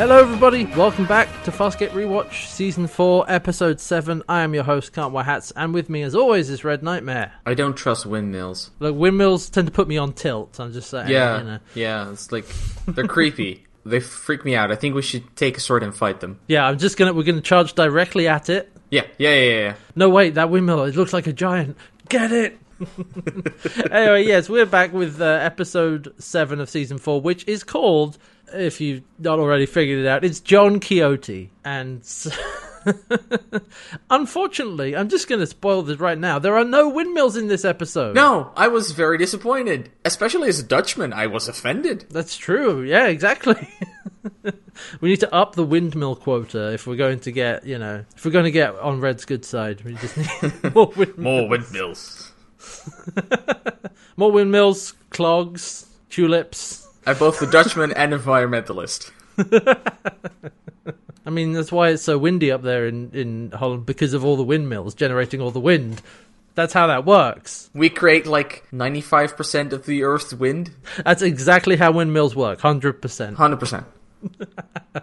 Hello, everybody. Welcome back to Farscape Rewatch, Season 4, Episode 7. I am your host, Can't Wear Hats, and with me, as always, is Red Nightmare. I don't trust windmills. Look, windmills tend to put me on tilt, I'm just saying. Yeah, You know. yeah, it's like they're creepy. They freak me out. I think we should take a sword and fight them. Yeah, I'm just gonna, we're gonna charge directly at it. Yeah, yeah, yeah, yeah. No, wait, that windmill, it looks like a giant. Get it! anyway, yes, we're back with uh, Episode 7 of Season 4, which is called, if you've not already figured it out, it's John Quixote. And. Unfortunately, I'm just going to spoil this right now. There are no windmills in this episode. No, I was very disappointed. Especially as a Dutchman, I was offended. That's true. Yeah, exactly. we need to up the windmill quota if we're going to get, you know, if we're going to get on Red's good side. We just need more, wind- More windmills. more windmills, clogs, tulips. I'm both the Dutchman and environmentalist. I mean, that's why it's so windy up there in, in Holland because of all the windmills generating all the wind. That's how that works. We create like 95% of the Earth's wind. That's exactly how windmills work, 100%. 100%.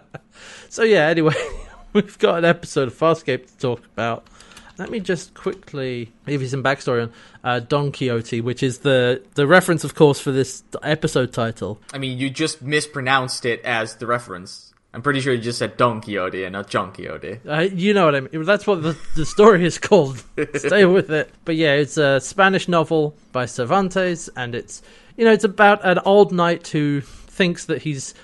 So, yeah, anyway, we've got an episode of Farscape to talk about. Let me just quickly give you some backstory on uh, Don Quixote, which is the, the reference, of course, for this episode title. I mean, you just mispronounced it as the reference. I'm pretty sure you just said Don Quixote and not John Quixote. Uh, you know what I mean. That's what the, the story is called. Stay with it. But yeah, it's a Spanish novel by Cervantes, and it's you know it's about an old knight who thinks that he's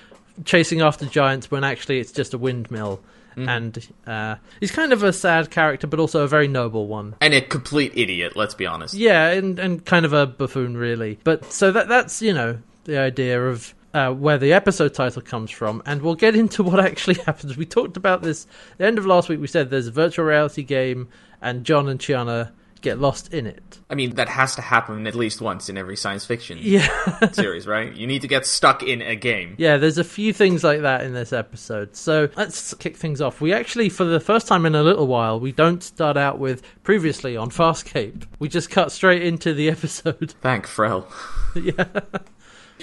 chasing after giants when actually it's just a windmill. And uh, he's kind of a sad character, but also a very noble one. And a complete idiot, let's be honest. Yeah, and and kind of a buffoon, really. But so that that's you know the idea of uh, where the episode title comes from, and we'll get into what actually happens. We talked about this the end of last week. We said there's a virtual reality game, and John and Chiana get lost in it. I mean, that has to happen at least once in every science fiction Yeah, series, right? You need to get stuck in a game. yeah. There's a few things like that in this episode. So let's kick things off. We actually, for the first time in a little while, we don't start out with previously on Farscape. We just cut straight into the episode. Thank Frell. Yeah.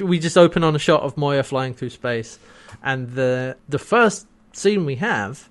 We just open on a shot of Moya flying through space, and the the first scene we have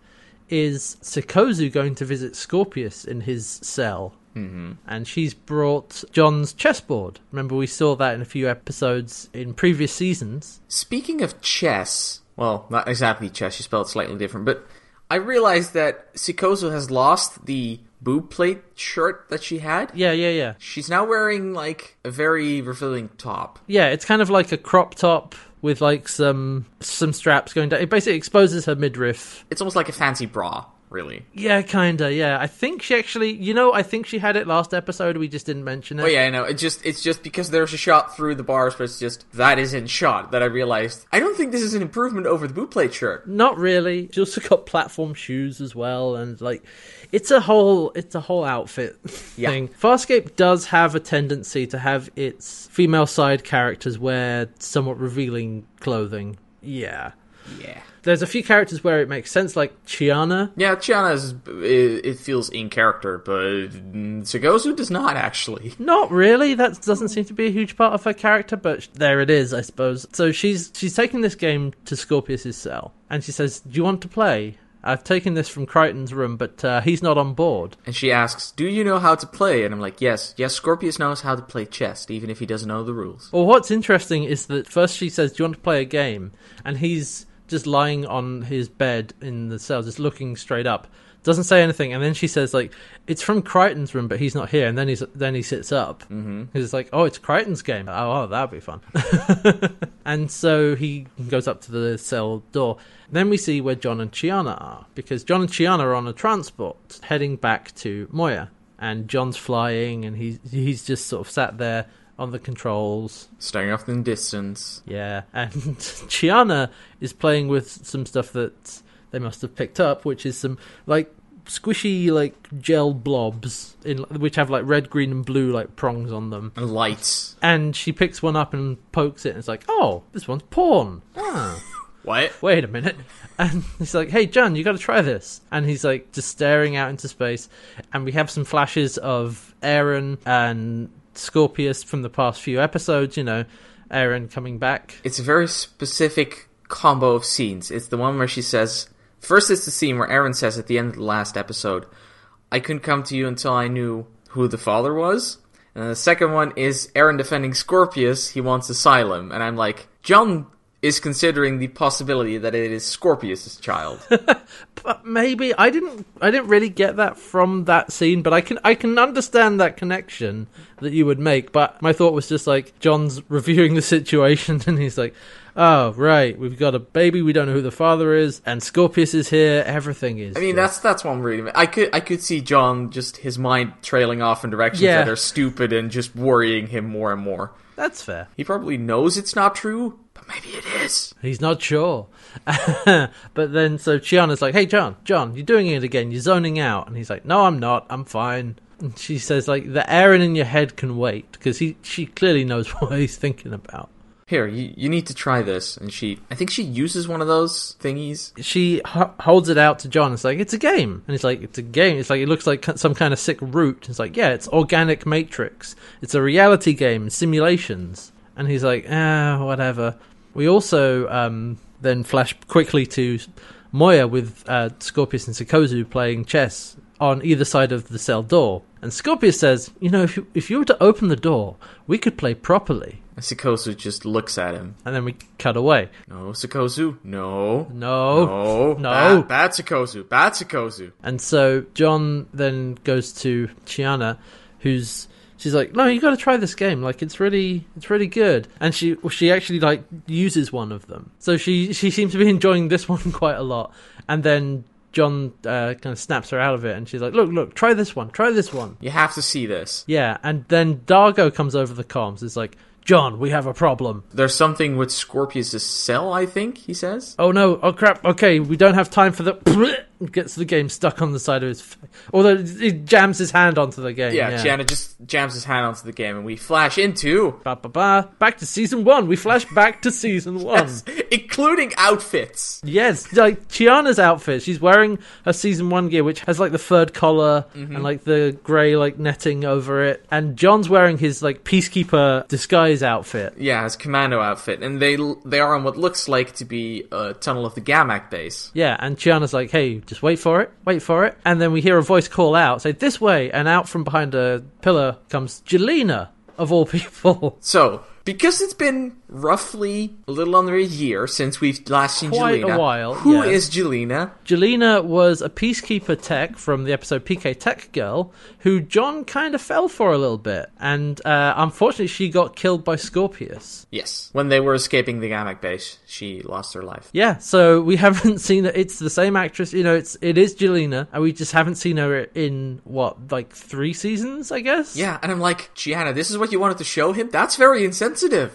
is Sikozu going to visit Scorpius in his cell. Mm-hmm. And she's brought John's chessboard. Remember, we saw that in a few episodes in previous seasons. Speaking of chess, well, not exactly chess, she spelled it slightly different, but I realized that Sikozu has lost the boob plate shirt that she had. Yeah, yeah, yeah. She's now wearing, like, a very revealing top. Yeah, it's kind of like a crop top with like some some straps going down. It basically exposes her midriff. It's almost like a fancy bra, really. Yeah, kinda. Yeah, I think she actually, you know, I think she had it last episode. We just didn't mention it. Oh yeah, I know. It just it's just because there's a shot through the bars, but it's just that is in shot that I realized. I don't think this is an improvement over the boot plate shirt. Not really. She also got platform shoes as well, and like, it's a whole, it's a whole outfit Yeah. thing. Farscape does have a tendency to have its female side characters wear somewhat revealing clothing. Yeah. Yeah. There's a few characters where it makes sense, like Chiana. Yeah, Chiana's it, it feels in character, but Sikozu does not actually. Not really. That doesn't seem to be a huge part of her character, but there it is, I suppose. So she's she's taking this game to Scorpius's cell, and she says, "Do you want to play?" I've taken this from Crichton's room, but uh, he's not on board. And she asks, "Do you know how to play?" And I'm like, "Yes, yes. Scorpius knows how to play chess, even if he doesn't know the rules." Well, what's interesting is that first she says, "Do you want to play a game?" and he's just lying on his bed in the cell, just looking straight up. Doesn't say anything, and then she says, "Like it's from Crichton's room, but he's not here." And then he's then he sits up. Mm-hmm. He's like, "Oh, it's Crichton's game. Oh, oh that'd be fun." and so he goes up to the cell door. Then we see where John and Chiana are, because John and Chiana are on a transport heading back to Moya, and John's flying, and he's he's just sort of sat there on the controls. Staring off in the distance. Yeah, and Chiana is playing with some stuff that they must have picked up, which is some like squishy like gel blobs in which have like red, green, and blue like prongs on them. And lights. And she picks one up and pokes it, and it's like, oh, this one's porn. Ah What? wait a minute. And he's like, hey, John, you got to try this. And he's like, just staring out into space. And we have some flashes of Aeryn and Scorpius from the past few episodes, you know, Aeryn coming back. It's a very specific combo of scenes. It's the one where she says, first it's the scene where Aeryn says at the end of the last episode, I couldn't come to you until I knew who the father was. And the second one is Aeryn defending Scorpius, he wants asylum. And I'm like, John is considering the possibility that it is Scorpius's child. But maybe I didn't. I didn't really get that from that scene, but I can. I can understand that connection that you would make. But my thought was just like John's reviewing the situation, and he's like, "Oh, right, we've got a baby. We don't know who the father is, and Scorpius is here. Everything is." I mean, that's that's one reading. I could I could see John just his mind trailing off in directions Yeah. that are stupid and just worrying him more and more. that's fair. He probably knows it's not true, but maybe it is. He's not sure. but then, so Chiana's like, "Hey, John, John, you're doing it again. You're zoning out." And he's like, "No, I'm not. I'm fine." And she says, "Like the Aeryn in your head can wait because he she clearly knows what he's thinking about." Here, you, you need to try this. And she, I think she uses one of those thingies. She h- holds it out to John. It's like it's a game, and it's like, "It's a game." It's like it looks like some kind of sick root. It's like, yeah, it's organic matrix. It's a reality game, simulations. And he's like, ah, whatever. We also um, then flash quickly to Moya with uh, Scorpius and Sikozu playing chess on either side of the cell door. And Scorpius says, "You know, if you, if you were to open the door, we could play properly." Sikozu just looks at him. And then we cut away. No, Sikozu. No. No, No. No. Bad, bad Sikozu. Bad Sikozu. And so John then goes to Chiana, who's she's like, "No, you got to try this game. Like it's really it's really good." And she she actually like uses one of them. So she she seems to be enjoying this one quite a lot. And then John uh, kind of snaps her out of it, and she's like, "Look, look, try this one. Try this one." You have to see this. Yeah. And then Dargo comes over the comms. It's like, "John, we have a problem." There's something with Scorpius' cell, I think, he says. Oh no! Oh crap! Okay, we don't have time for the. Gets the game stuck on the side of his. Face. Although he jams his hand onto the game. Yeah, Chiana just jams his hand onto the game, and we flash into, Ba ba ba. Back to season one. We flash back to season one. including outfits. Yes, like Chiana's outfit. She's wearing her season one gear, which has like the furred collar mm-hmm. and like the grey like netting over it. And John's wearing his like peacekeeper disguise outfit. Yeah, his commando outfit, and they they are on what looks like to be a tunnel of the Gammak base. Yeah, and Chiana's like, "Hey, just wait for it, wait for it." And then we hear a voice call out, say, "This way!" And out from behind a pillar comes Gilina, of all people. So, because it's been roughly a little under a year since we've last seen Quite a while, who yes. is Gilina? Gilina was a peacekeeper tech from the episode PK Tech Girl, who John kind of fell for a little bit, and uh, unfortunately, she got killed by Scorpius. Yes, when they were escaping the Gammak base, she lost her life. Yeah, so we haven't seen it. It's the same actress, you know. It's it is Gilina, and we just haven't seen her in what like three seasons, I guess. Yeah, and I'm like, Chiana, this is what you wanted to show him? That's very insensitive.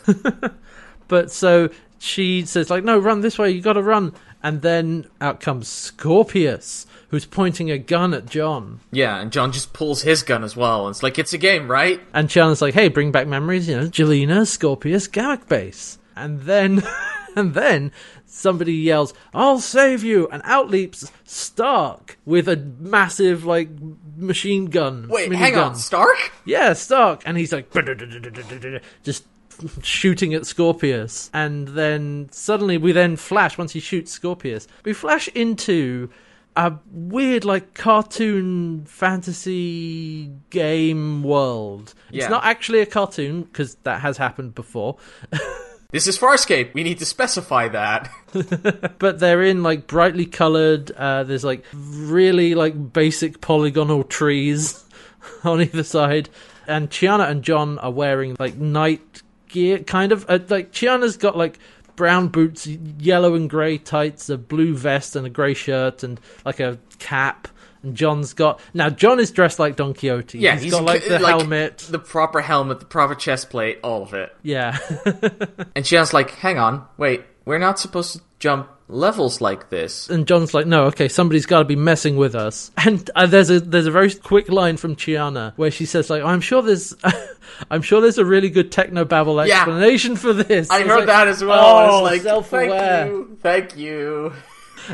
But so she says like, "No, run this way. You got to run." And then out comes Scorpius, who's pointing a gun at John. yeah, and John just pulls his gun as well. And It's like, it's a game, right? And Chiana's like, "Hey, bring back memories." You know, Gilina, Scorpius, Gammak base. And then, and then somebody yells, "I'll save you!" And out leaps Stark with a massive like machine gun. Wait, hang minigun. on, Stark? Yeah, Stark, and he's like just shooting at Scorpius, and then suddenly we then flash once he shoots Scorpius. We flash into a weird like cartoon fantasy game world. Yeah. It's not actually a cartoon because that has happened before. This is Farscape. We need to specify that. but they're in like brightly colored uh there's like really like basic polygonal trees on either side and chiana and john are wearing like knight gear kind of uh, like chiana's got like brown boots yellow and gray tights a blue vest and a gray shirt and like a cap. And john's got now john is dressed like don quixote. Yeah, he's got like the helmet. the proper helmet, the proper chest plate, all of it. yeah. And Chiana's like, hang on, wait, we're not supposed to jump levels like this. and John's like, no, okay, somebody's got to be messing with us. And uh, there's a there's a very quick line from Chiana where she says like, I'm sure there's, I'm sure there's a really good techno babble Yeah. explanation for this. I It's heard like, that as well. Oh, like, self-aware. thank you, thank you.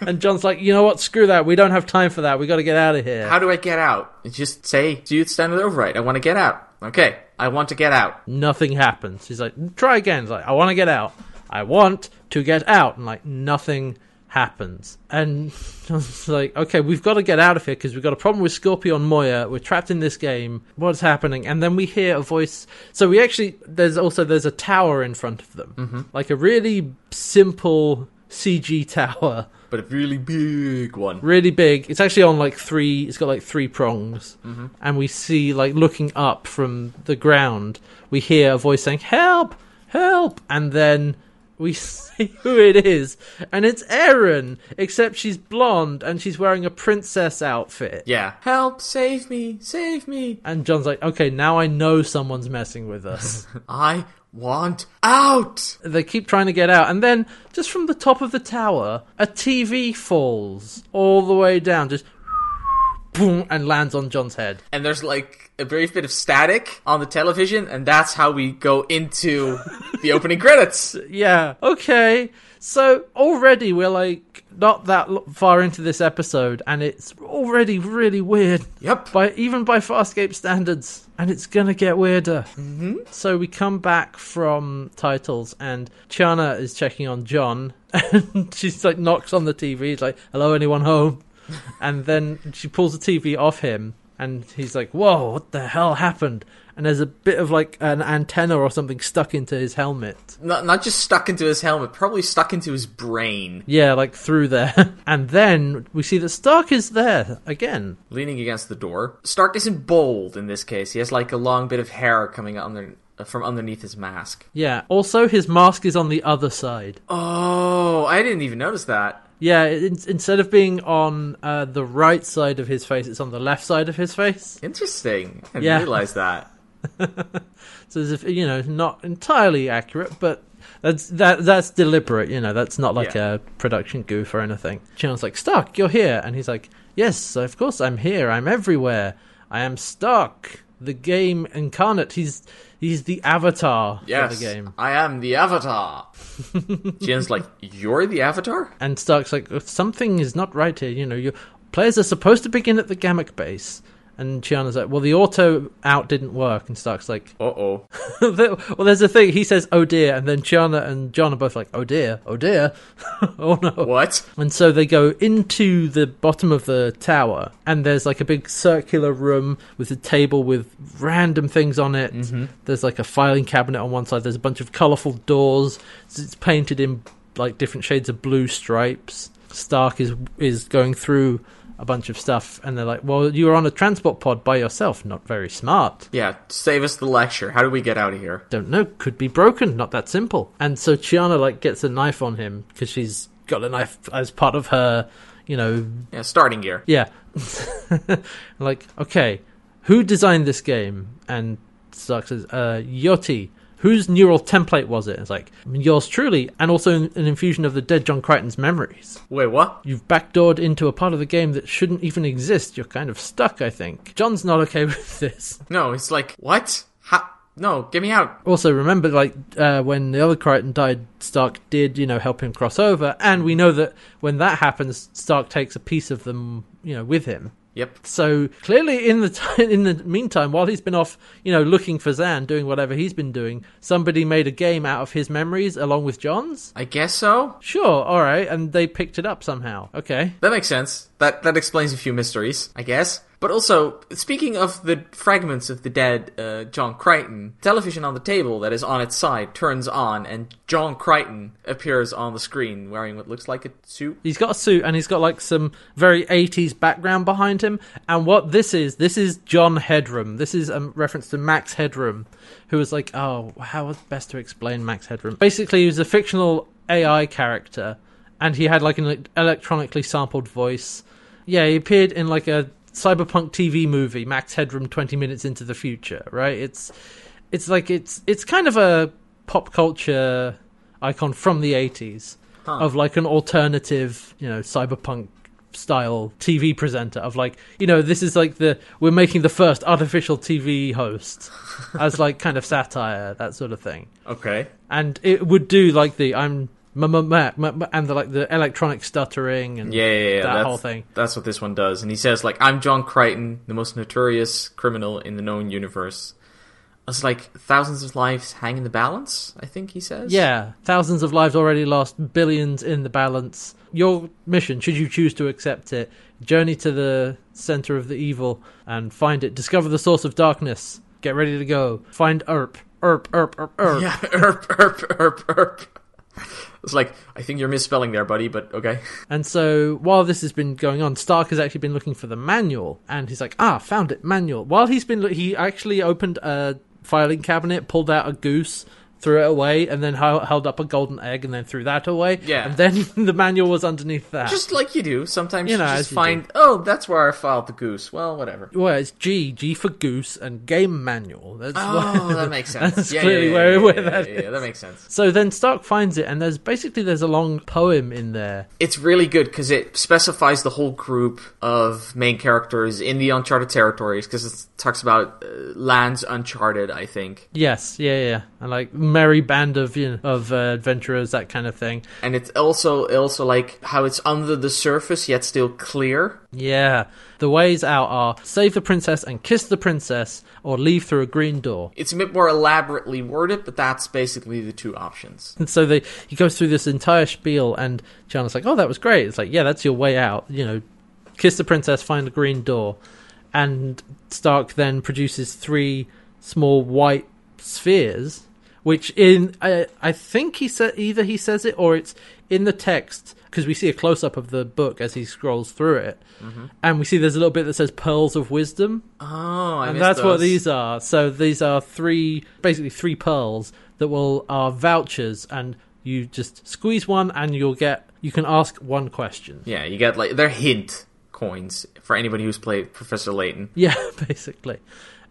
And John's like, you know what? Screw that. We don't have time for that. We got to get out of here. How do I get out? Just say, do you stand override? I want to get out. Okay, I want to get out. Nothing happens. He's like, try again. It's like, I want to get out. I want to get out. And like nothing happens. And it's like, okay, we've got to get out of here because we've got a problem with Scorpion Moya. We're trapped in this game. What's happening? And then we hear a voice. So we actually, there's also, there's a tower in front of them. Mm-hmm. Like a really simple CG tower. But a really big one. Really big. It's actually on like three, it's got like three prongs. Mm-hmm. And we see, like, looking up from the ground, we hear a voice saying, help, help. And then we see who it is. And it's Aeryn, except she's blonde and she's wearing a princess outfit. Yeah. Help! Save me! Save me! And John's like, okay, now I know someone's messing with us. I want out! they keep trying to get out. And then, just from the top of the tower, a TV falls all the way down, just boom, and lands on John's head. And there's like a brief bit of static on the television, and that's how we go into the opening credits. Yeah, okay. So already we're like not that far into this episode, and it's already really weird. Yep. by even by Farscape standards, and it's gonna get weirder. Mm-hmm. So we come back from titles, and Chiana is checking on John, and she's like knocks on the TV, like, "Hello, anyone home?" and then she pulls the TV off him, and he's like, "Whoa, what the hell happened?" And there's a bit of like an antenna or something stuck into his helmet. Not, not just stuck into his helmet, probably stuck into his brain. Yeah, like through there. and then we see that Stark is there again. Leaning against the door. Stark isn't bold in this case. He has like a long bit of hair coming under, from underneath his mask. Yeah. Also, his mask is on the other side. Oh, I didn't even notice that. Yeah, in, instead of being on uh, the right side of his face, it's on the left side of his face. Interesting. I didn't Yeah. realize that. So as if you know, not entirely accurate, but that's that that's deliberate. You know, that's not like Yeah. a production goof or anything. Chan's like, Stark, you're here, and he's like, Yes, of course I'm here. I'm everywhere. I am Stark, the game incarnate. He's he's the avatar Yes, for the game. I am the Avatar. Jin's like, you're the Avatar? And Stark's like, something is not right here. You know, your players are supposed to begin at the Gammak base. And Chiana's like, well, the auto out didn't work. And Stark's like, Uh oh. well, there's a thing. He says, oh dear. And then Chiana and John are both like, oh dear, oh dear, oh no. What? And so they go into the bottom of the tower, and there's like a big circular room with a table with random things on it. There's like a filing cabinet on one side. There's a bunch of colorful doors. It's it's painted in like different shades of blue stripes. Stark is is going through a bunch of stuff, and they're like, "Well, you were on a transport pod by yourself. Not very smart." Yeah, save us the lecture. How do we get out of here? don't know, could be broken, not that simple. And so Chiana like gets a knife on him because she's got a knife as part of her, you know, Yeah, starting gear. yeah. like, okay, who designed this game? And Stark says, uh, Yoti. Whose neural template was it? It's like, yours truly, and also an infusion of the dead John Crichton's memories. Wait, what? You've backdoored into a part of the game that shouldn't even exist. You're kind of stuck, I think. John's not okay with this. No, it's like, what? How? No, get me out. Also, remember, like uh, when the other Crichton died, Stark did, you know, help him cross over, and we know that when that happens, Stark takes a piece of them, you know, with him. Yep. So clearly, in the t- in the meantime, while he's been off, you know, looking for Zhaan, doing whatever he's been doing, somebody made a game out of his memories along with John's. I guess so. Sure, all right, and they picked it up somehow. Okay, That makes sense. That that explains a few mysteries, I guess. But also, speaking of the fragments of the dead uh, John Crichton, television on the table that is on its side turns on, and John Crichton appears on the screen wearing what looks like a suit. he's got a suit and he's got like some very 80s background behind him. And what this is, this is John Headroom. This is a reference to Max Headroom, who was like, oh, how best to explain Max Headroom? Basically, he was a fictional AI character, and he had like an electronically sampled voice. Yeah, he appeared in like a cyberpunk TV movie, Max Headroom 20 minutes into the future, right? It's it's like it's it's kind of a pop culture icon from the 80s Huh. of like an alternative, you know, cyberpunk style TV presenter of like, you know, this is like the we're making the first artificial TV host as like kind of satire, that sort of thing. Okay. And it would do like the I'm and the like the electronic stuttering and Yeah, yeah, yeah. that that's, whole thing. That's what this one does. And he says, like, I'm John Crichton, the most notorious criminal in the known universe. It's like thousands of lives hang in the balance. I think he says. Yeah, thousands of lives already lost, billions in the balance. Your mission, should you choose to accept it, journey to the center of the evil and find it. Discover the source of darkness. Get ready to go. Find Erp. Erp, Erp, Erp, Erp. Yeah. Erp, erp, erp, erp. It's like I think you're misspelling there, buddy. But okay. And so while this has been going on, Stark has actually been looking for the manual, and he's like, "Ah, found it, manual." While he's been, lo- he actually opened a filing cabinet, pulled out a goose, threw it away, and then hel- held up a golden egg, and then threw that away. Yeah. and then the manual was underneath that. Just like you do. Sometimes You you, know, just find, oh, that's where I filed the goose. Well, whatever. well, it's G, G for goose, and game manual. That's Oh, that makes sense. That's yeah, clearly yeah, yeah, where- yeah, where yeah, that yeah, yeah, that makes sense. So then Stark finds it, and there's basically there's a long poem in there. It's really good because it specifies the whole group of main characters in the uncharted territories because it talks about uh, lands uncharted. I think, Yes, yeah, yeah, and like merry band of you know, of uh, adventurers, that kind of thing. and it's also also like how it's under the surface yet still clear. Yeah, the ways out are save the princess and kiss the princess, or leave through a green door. It's a bit more elaborately worded, but that's basically the two options. And so they he goes through this entire spiel, and Chiana's like, "Oh, that was great." It's like, "Yeah, that's your way out." You know, kiss the princess, find the green door, and Stark then produces three small white spheres, which in I, I think he said either he says it or it's in the text because we see a close up of the book as he scrolls through it, mm-hmm. and we see there's a little bit that says pearls of wisdom Oh, I and that's what these are. So these are three, basically three pearls that will are vouchers, and you just squeeze one, and you'll get. You can ask one question. Yeah, you get like they're hint coins for anybody who's played Professor Layton. Yeah, basically.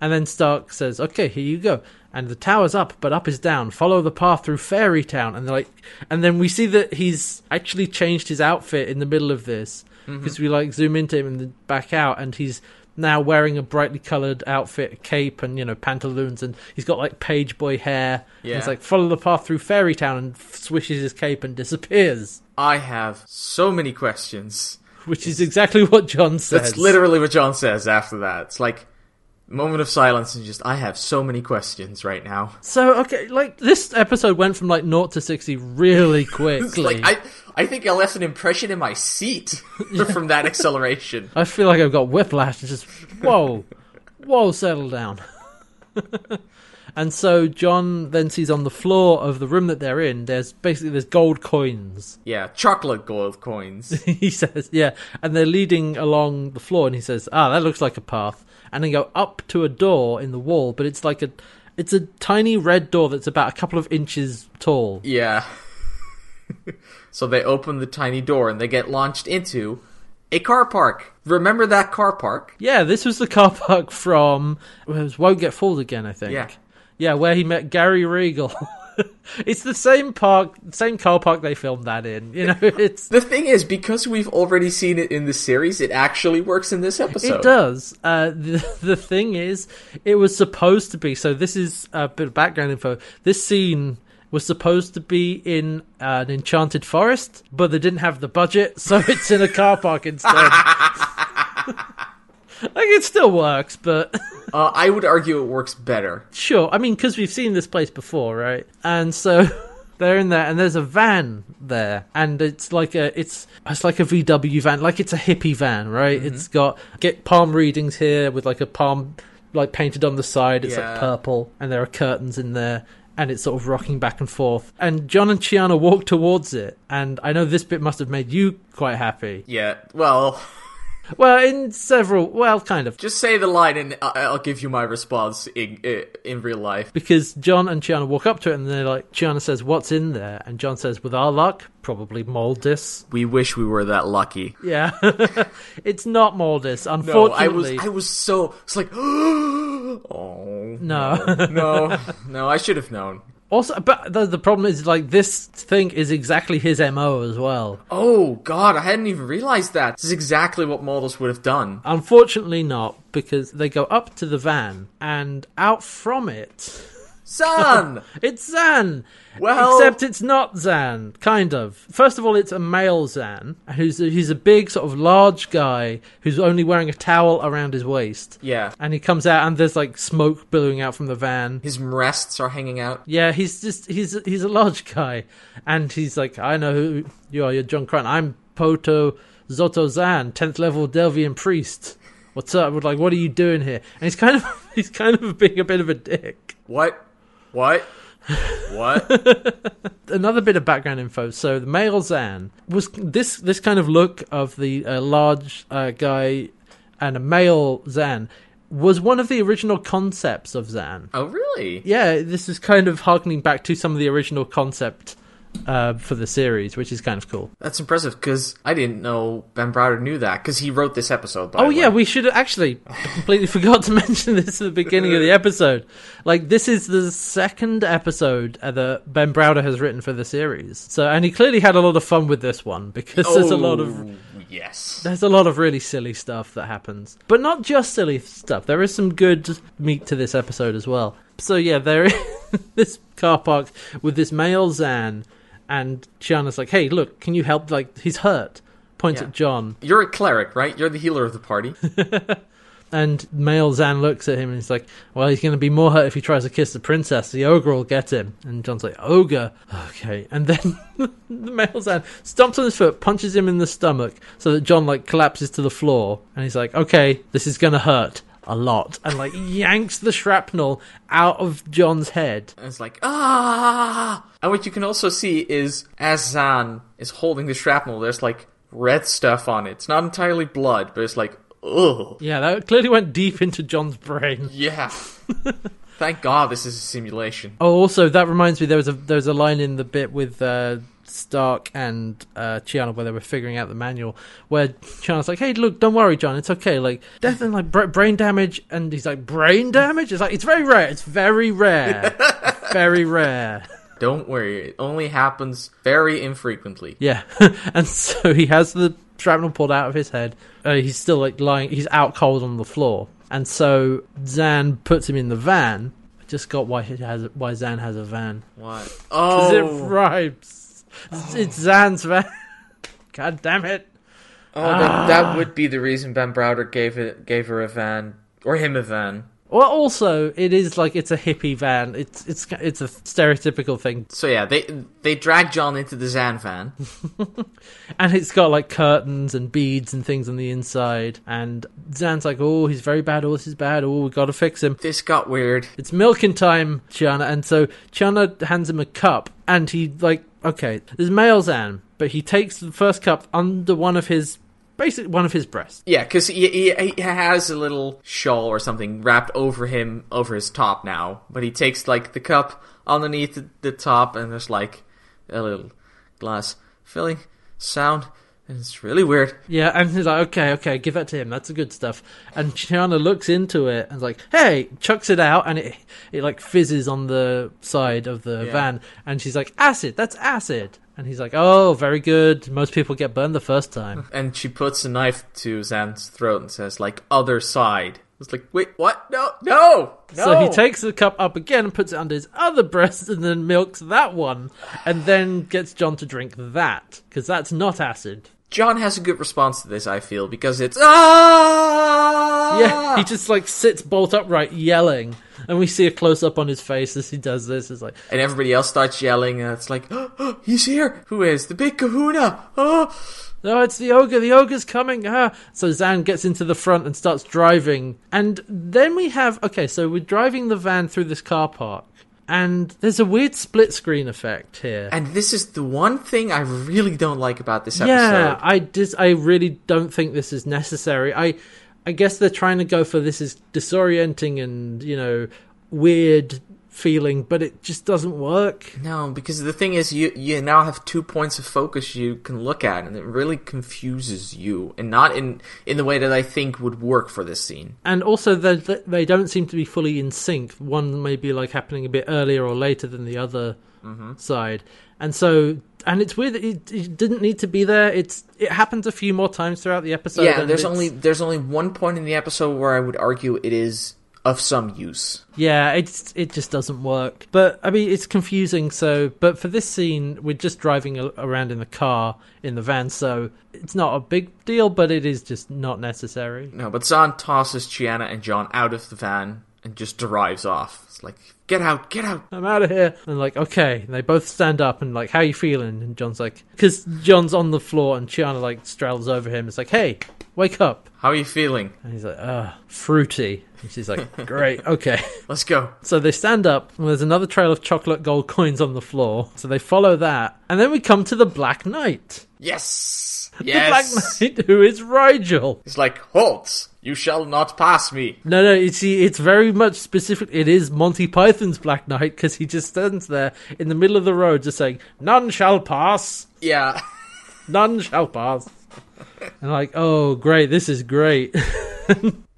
And then Stark says, "Okay, here you go." And the tower's up, but up is down. Follow the path through Fairy Town, and they're like, and then we see that he's actually changed his outfit in the middle of this mm-hmm. because we like zoom into him and then back out, and he's now wearing a brightly coloured outfit, a cape, and you know pantaloons, and he's got like page boy hair. And he's like follow the path through Fairy Town, and swishes his cape and disappears, I have so many questions. which is exactly what John says. That's literally what John says after that. It's like moment of silence and just I have so many questions right now. So okay, like this episode went from like naught to sixty really quickly. like I I think I left an impression in my seat from that acceleration. I feel like I've got whiplash. It's just whoa, whoa, settle down. and so John then sees on the floor of the room that they're in. There's basically there's gold coins. Yeah, chocolate gold coins. he says, yeah, and they're leading along the floor, and he says, ah, that looks like a path, and then go up to a door in the wall, but it's like a, it's a tiny red door that's about a couple of inches tall. Yeah. so they open the tiny door and they get launched into a car park. Remember that car park? Yeah, this was the car park from well, it was Won't Get Fooled Again, I think. Yeah. Yeah, where he met Gary Regal. it's the same park, same car park they filmed that in. You know, it's The thing is, because we've already seen it in the series, it actually works in this episode. it does. Uh, the the thing is, it was supposed to be. So this is a bit of background info. This scene was supposed to be in an enchanted forest, but they didn't have the budget, so it's in a car park instead. Like it still works, but. Uh, I would argue it works better. Sure. I mean, because we've seen this place before, right? And so they're in there, and there's a van there, and it's like a it's it's like a VW van, like it's a hippie van, right? Mm-hmm. It's got get palm readings here with like a palm like painted on the side. It's Yeah. like purple, and there are curtains in there. And it's sort of rocking back and forth. And John and Chiana walk towards it. And I know this bit must have made you quite happy. Yeah, well, Well, in several, well, kind of. just say the line and I- I'll give you my response in in real life. because John and Chiana walk up to it and they're like, Chiana says, "What's in there?" And John says, "With our luck, probably Maldis." We wish we were that lucky. Yeah, it's not Maldis, No, I was unfortunately. I was so it's like oh No. no no I should have known. Also, but the, the problem is like this thing is exactly his mo as well. Oh god, I hadn't even realized that. This is exactly what Maldis would have done. Unfortunately, not because they go up to the van and out from it Zhaan. It's Zhaan. Well- except it's not Zhaan. Kind of. First of all, it's a male Zhaan, who's he's a big sort of large guy who's only wearing a towel around his waist. yeah. And he comes out, and there's like smoke billowing out from the van. His breasts are hanging out. Yeah, he's just he's he's a large guy, and he's like, I know who you are. You're John Crichton. I'm Pa'u Zotoh Zhaan, tenth level Delvian priest. What's up? We're like, what are you doing here? And he's kind of he's kind of being a bit of a dick. What? What? What? Another bit of background info. So the male Zhaan was this this kind of look of the uh, large uh, guy and a male Zhaan was one of the original concepts of Zhaan. oh, really? yeah, this is kind of harkening back to some of the original concept uh, for the series, which is kind of cool. That's impressive because I didn't know Ben Browder knew that because he wrote this episode. By Oh yeah, we should actually I completely forgot to mention this at the beginning of the episode. Like this is the second episode uh, that Ben Browder has written for the series. So and he clearly had a lot of fun with this one because there's a lot of Oh, yes. there's a lot of really silly stuff that happens. But not just silly stuff. There is some good meat to this episode as well. So yeah, there is this car park with this male Zhaan and Chiana's like, "Hey, look, can you help like he's hurt." Points Yeah. at John. You're a cleric, right? You're the healer of the party. And male Zhaan looks at him and he's like, Well, he's going to be more hurt if he tries to kiss the princess. The ogre will get him. And John's like, Ogre? Okay. And then the male Zhaan stomps on his foot, punches him in the stomach so that John, like, collapses to the floor. And he's like, Okay, this is going to hurt a lot. And, like, yanks the shrapnel out of John's head. And it's like, ah! And what you can also see is, as Zhaan is holding the shrapnel, there's like red stuff on it. It's not entirely blood, but it's like, ugh. Yeah, that clearly went deep into John's brain. Yeah. Thank God this is a simulation. Oh, also that reminds me, there was a there was a line in the bit with uh, Stark and uh, Chiana where they were figuring out the manual, where Chiana's like, "Hey, look, don't worry, John, it's okay. Like death and like bra- brain damage," and he's like, "Brain damage? It's like it's very rare. It's very rare, very rare." Don't worry, it only happens very infrequently. Yeah, and so he has the shrapnel pulled out of his head. Uh, he's still like lying. He's out cold on the floor, and so Zhaan puts him in the van. I just got why he has why Zhaan has a van. What? Because it Oh, rhymes. It's Zhaan's van. God damn it. oh that, ah. that would be the reason Ben Browder gave it gave her a van or him a van. Well, also, it is like it's a hippie van. It's it's it's a stereotypical thing, So yeah, they they drag John into the Zhaan van. and it's got like curtains and beads and things on the inside. And Zhaan's like, "Oh, he's very bad. Oh, this is bad. Oh, we got to fix him." This got weird. It's milking time, Chiana. And so Chiana hands him a cup, and he like, okay, there's male Zhaan, but he takes the first cup under one of his, basically one of his breasts. Yeah, because he, he he has a little shawl or something wrapped over him over his top now, but he takes like the cup underneath the, the top, and there's like a little glass filling sound, it's really weird. Yeah, and he's like, okay, okay, give that to him. That's the good stuff. And Chiana looks into it and is like, hey, chucks it out, and it it like fizzes on the side of the Yeah. van. And she's like, acid, that's acid. And he's like, oh, very good. Most people get burned the first time. And she puts a knife to Zhaan's throat and says like other side. It's like wait, what? No, no, no. So he takes the cup up again and puts it under his other breast and then milks that one and then gets John to drink that because that's not acid. John has a good response to this, I feel, because it's ah. Yeah, he just like sits bolt upright yelling and we see a close up on his face as he does this. It's like, and everybody else starts yelling, and it's like, he's here. Who is the big Kahuna? Oh. No, it's the ogre. The ogre's coming. Ah. So Zhaan gets into the front and starts driving. And then we have okay, so we're driving the van through this car park. And there's a weird split screen effect here. And this is the one thing I really don't like about this episode. yeah, I just I really don't think this is necessary. I I guess they're trying to go for this is disorienting and, you know, weird feeling, but it just doesn't work. No, because the thing is, you you now have two points of focus you can look at, and it really confuses you, and not in in the way that I think would work for this scene. And also, they they don't seem to be fully in sync. One may be like happening a bit earlier or later than the other mm-hmm. side, and so and it's weird. That it, it didn't need to be there. It's it happens a few more times throughout the episode. yeah, there's only there's only one point in the episode where I would argue it is of some use. Yeah, it it just doesn't work. But I mean, it's confusing. So, but for this scene, we're just driving around in the car in the van, so it's not a big deal. But it is just not necessary. No, but Zhaan tosses Chiana and John out of the van and just drives off. It's like, get out, get out. I'm out of here. And like, okay. And they both stand up and like, how you feeling? And John's like, because John's on the floor and Chiana like straddles over him. It's like, hey, wake up. How are you feeling? And he's like, ah, fruity. And she's like, great, okay. Let's go. So they stand up, and there's another trail of chocolate gold coins on the floor. So they follow that, and then we come to the Black Knight. Yes! Yes! The Black Knight, who is Rygel. He's like, halt! You shall not pass me. No, no, you see, it's very much specific. It is Monty Python's Black Knight because he just stands there in the middle of the road, just saying, "None shall pass, Yeah. none shall pass." And like, oh, great, this is great.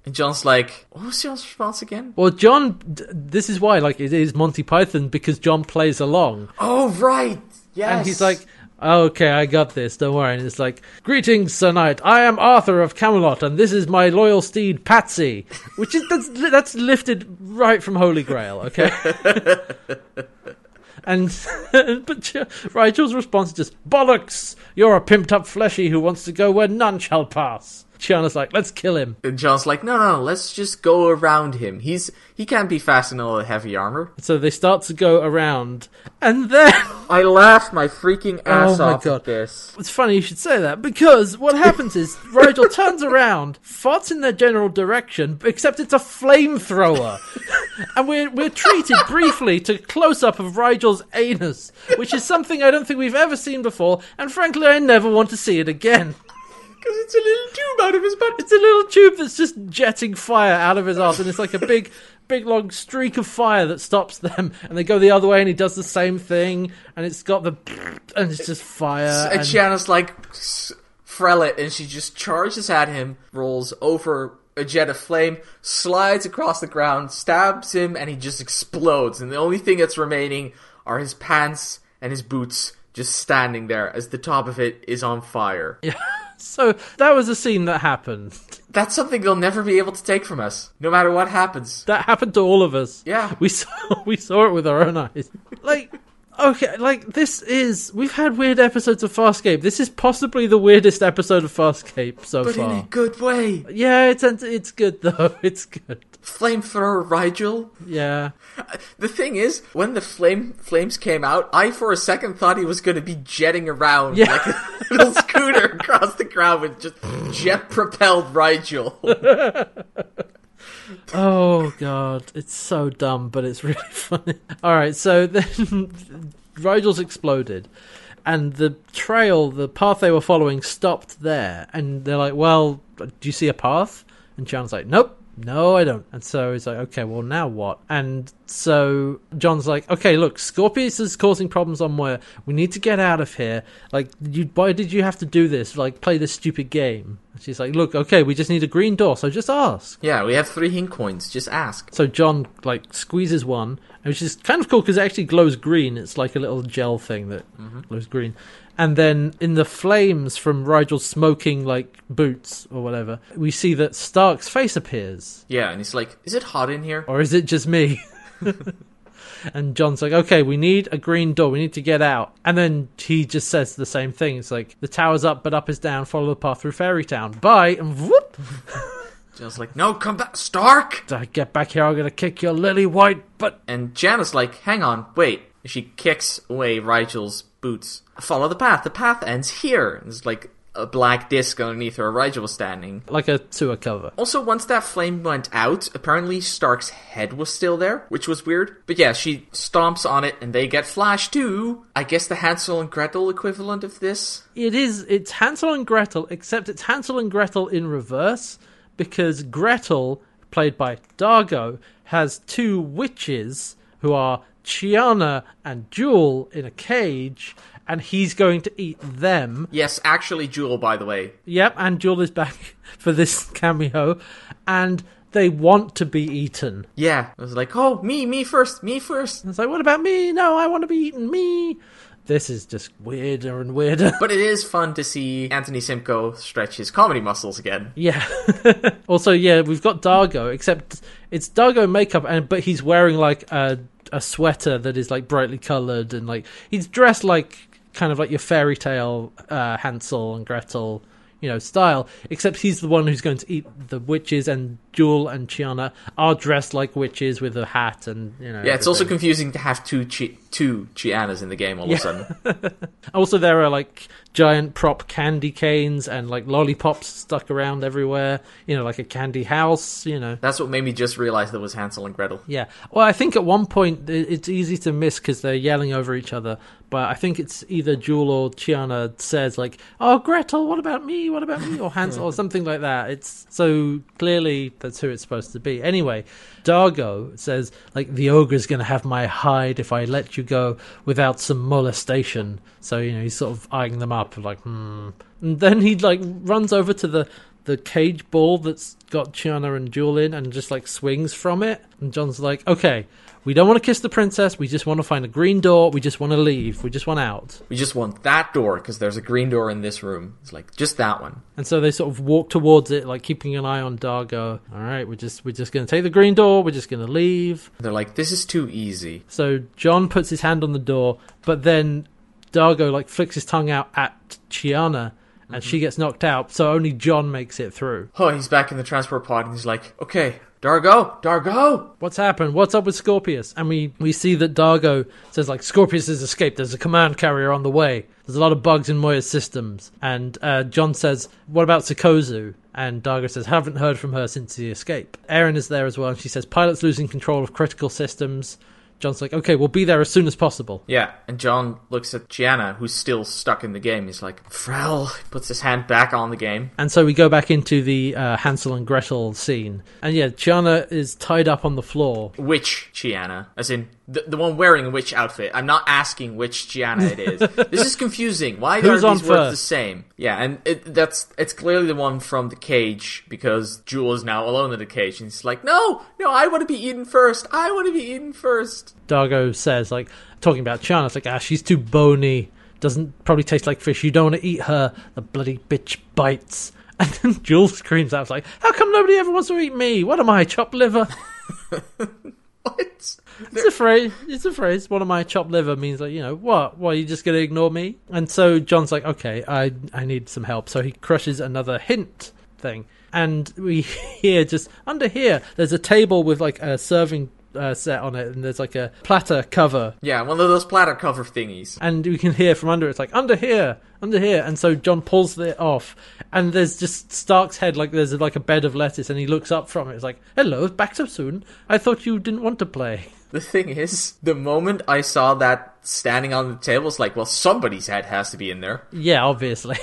And John's like, what was John's response again? well, John, this is why, like, it is Monty Python because John plays along. Oh, right! Yes! And he's like, okay, I got this, don't worry. And it's like, greetings, Sir Knight. I am Arthur of Camelot, and this is my loyal steed, Patsy. Which is, that's, that's lifted right from Holy Grail, okay? and, but Rygel's response is just, bollocks! You're a pimped up fleshy who wants to go where none shall pass. Chiana's like, let's kill him. And John's like, no, no, no, let's just go around him. He's he can't be fast in all the heavy armor. So they start to go around, and then. I laughed my freaking oh ass Oh my off God. at this. It's funny you should say that because what happens is Rygel turns around, farts in their general direction, except it's a flamethrower, and we're we're treated briefly to close up of Rygel's anus, which is something I don't think we've ever seen before, and frankly I never want to see it again. Because it's a little tube out of his butt. It's a little tube that's just jetting fire out of his ass, and it's like a big. Big long streak of fire that stops them, and they go the other way, and he does the same thing, and it's got the, and it's just fire. and and- Chiana's like, "S- frell it, and she just charges at him, rolls over a jet of flame, slides across the ground, stabs him, and he just explodes. And the only thing that's remaining are his pants and his boots just standing there as the top of it is on fire. So that was a scene that happened. That's something they'll never be able to take from us, no matter what happens. That happened to all of us. Yeah. We saw we saw it with our own eyes. Like okay, like this is we've had weird episodes of Farscape. This is possibly the weirdest episode of Farscape so far. But in a good way. Yeah, it's it's good though. It's good. Flamethrower Rygel. Yeah. The thing is, when the flame flames came out, I for a second thought he was going to be jetting around Yeah. like a little scooter across the ground with just jet propelled Rygel. Oh god, it's so dumb, but it's really funny. All right, so then Rygel's exploded, and the trail, the path they were following, stopped there. And they're like, "Well, do you see a path?" And John's like, "Nope." No, I don't. And so he's like, okay, well, now what? And so John's like, okay, look, Scorpius is causing problems on where we need to get out of here. Like, you, why did you have to do this? Like, play this stupid game? And she's like, look, okay, we just need a green door, so just ask. yeah, we have three hink coins. Just ask. So John like squeezes one, which is kind of cool because it actually glows green. It's like a little gel thing that mm-hmm. glows green. And then in the flames from Rygel's smoking like boots or whatever, we see that Stark's face appears. Yeah, and he's like, "Is it hot in here?" Or is it just me? and John's like, okay, we need a green door. We need to get out. And then he just says the same thing. It's like, the tower's up, but up is down. Follow the path through Fairy Town. Bye. And whoop. John's like, "No, come back, Stark!" Get back here, I'm to kick your lily white butt. And Jana's like, "Hang on, wait." She kicks away Rygel's boots. Follow the path. The path ends here. And There's like a black disc underneath where Rigel was standing. Like a sewer cover. Also, once that flame went out, apparently Stark's head was still there, which was weird. But yeah, she stomps on it and they get flashed too. I guess the Hansel and Gretel equivalent of this. It is. It's Hansel and Gretel, except it's Hansel and Gretel in reverse because Gretel, played by Dargo, has two witches who are Chiana and Jool in a cage, and he's going to eat them. Yes, actually, Jool, by the way. Yep, and Jool is back for this cameo, and they want to be eaten. Yeah, I was like, oh, me, me first, me first. And it's like, what about me? No, I want to be eaten. Me. This is just weirder and weirder. But it is fun to see Anthony Simcoe stretch his comedy muscles again. Yeah. also, yeah, we've got Dargo, except it's Dargo makeup, and but he's wearing like a a sweater that is like brightly colored, and like he's dressed like kind of like your fairy tale uh, Hansel and Gretel, you know, style. Except he's the one who's going to eat the witches, and Jool and Chiana are dressed like witches with a hat, and you know. Yeah, it's also confusing to have two chi- two Chianas in the game all of a sudden. Also, there are like giant prop candy canes and like lollipops stuck around everywhere. You know, like a candy house. You know. That's what made me just realize there was Hansel and Gretel. Yeah. Well, I think at one point it's easy to miss because they're yelling over each other. But I think it's either Jool or Chiana says like, "Oh, Gretel, what about me? What about me?" or Hansel or something like that. It's so clearly that's who it's supposed to be. Anyway, Dargo says like the ogre's going to have my hide if I let you go without some molestation. So you know he's sort of eyeing them up like, hmm. And then he like runs over to the the cage ball that's got Chiana and Jool in and just like swings from it. And John's like, okay, we don't want to kiss the princess. We just want to find a green door. We just want to leave. We just want out. We just want that door because there's a green door in this room. It's like just that one. And so they sort of walk towards it, like keeping an eye on Dargo. All right, we're just we're just going to take the green door. We're just going to leave. They're like, this is too easy. So John puts his hand on the door, but then Dargo like flicks his tongue out at Chiana, and mm-hmm. she gets knocked out. So only John makes it through. Oh, he's back in the transport pod and he's like, okay, Dargo, Dargo. What's happened? What's up with Scorpius? And we, we see that Dargo says like Scorpius has escaped. There's a command carrier on the way. There's a lot of bugs in Moya's systems. And uh, John says, "What about Sikozu?" And Dargo says, "Haven't heard from her since the escape." Aeryn is there as well, and she says, "Pilot's losing control of critical systems." John's like, "Okay, we'll be there as soon as possible." Yeah, and John looks at Chiana, who's still stuck in the game. He's like, Frell, puts his hand back on the game. And so we go back into the uh, Hansel and Gretel scene, and yeah, Chiana is tied up on the floor. Which Chiana? As in, the, the one wearing which outfit. I'm not asking which Chiana it is. this is confusing. Why Who's are these words the same? Yeah, and it, that's it's clearly the one from the cage because Jool is now alone in the cage, and he's like, no, no, I want to be eaten first. I want to be eaten first. Dargo says, like, talking about Chiana, it's like, ah, she's too bony, doesn't probably taste like fish, you don't want to eat her, the bloody bitch bites. And then Jules screams out, it's like, how come nobody ever wants to eat me? What am I, chopped liver? What? It's a phrase, it's a phrase, One of my chopped liver means like, you know, what? What, are you just going to ignore me? And so John's like, okay, I, I need some help. So he crushes another hint thing. And we hear just under here, there's a table with like a serving uh, set on it, and there's like a platter cover Yeah, one of those platter cover thingies. and we can hear from under it's like under here under here and so john pulls it off and there's just stark's head like there's like a bed of lettuce and he looks up from it it's like hello back so soon i thought you didn't want to play The thing is, the moment I saw that standing on the table, it's like, well, somebody's head has to be in there. yeah obviously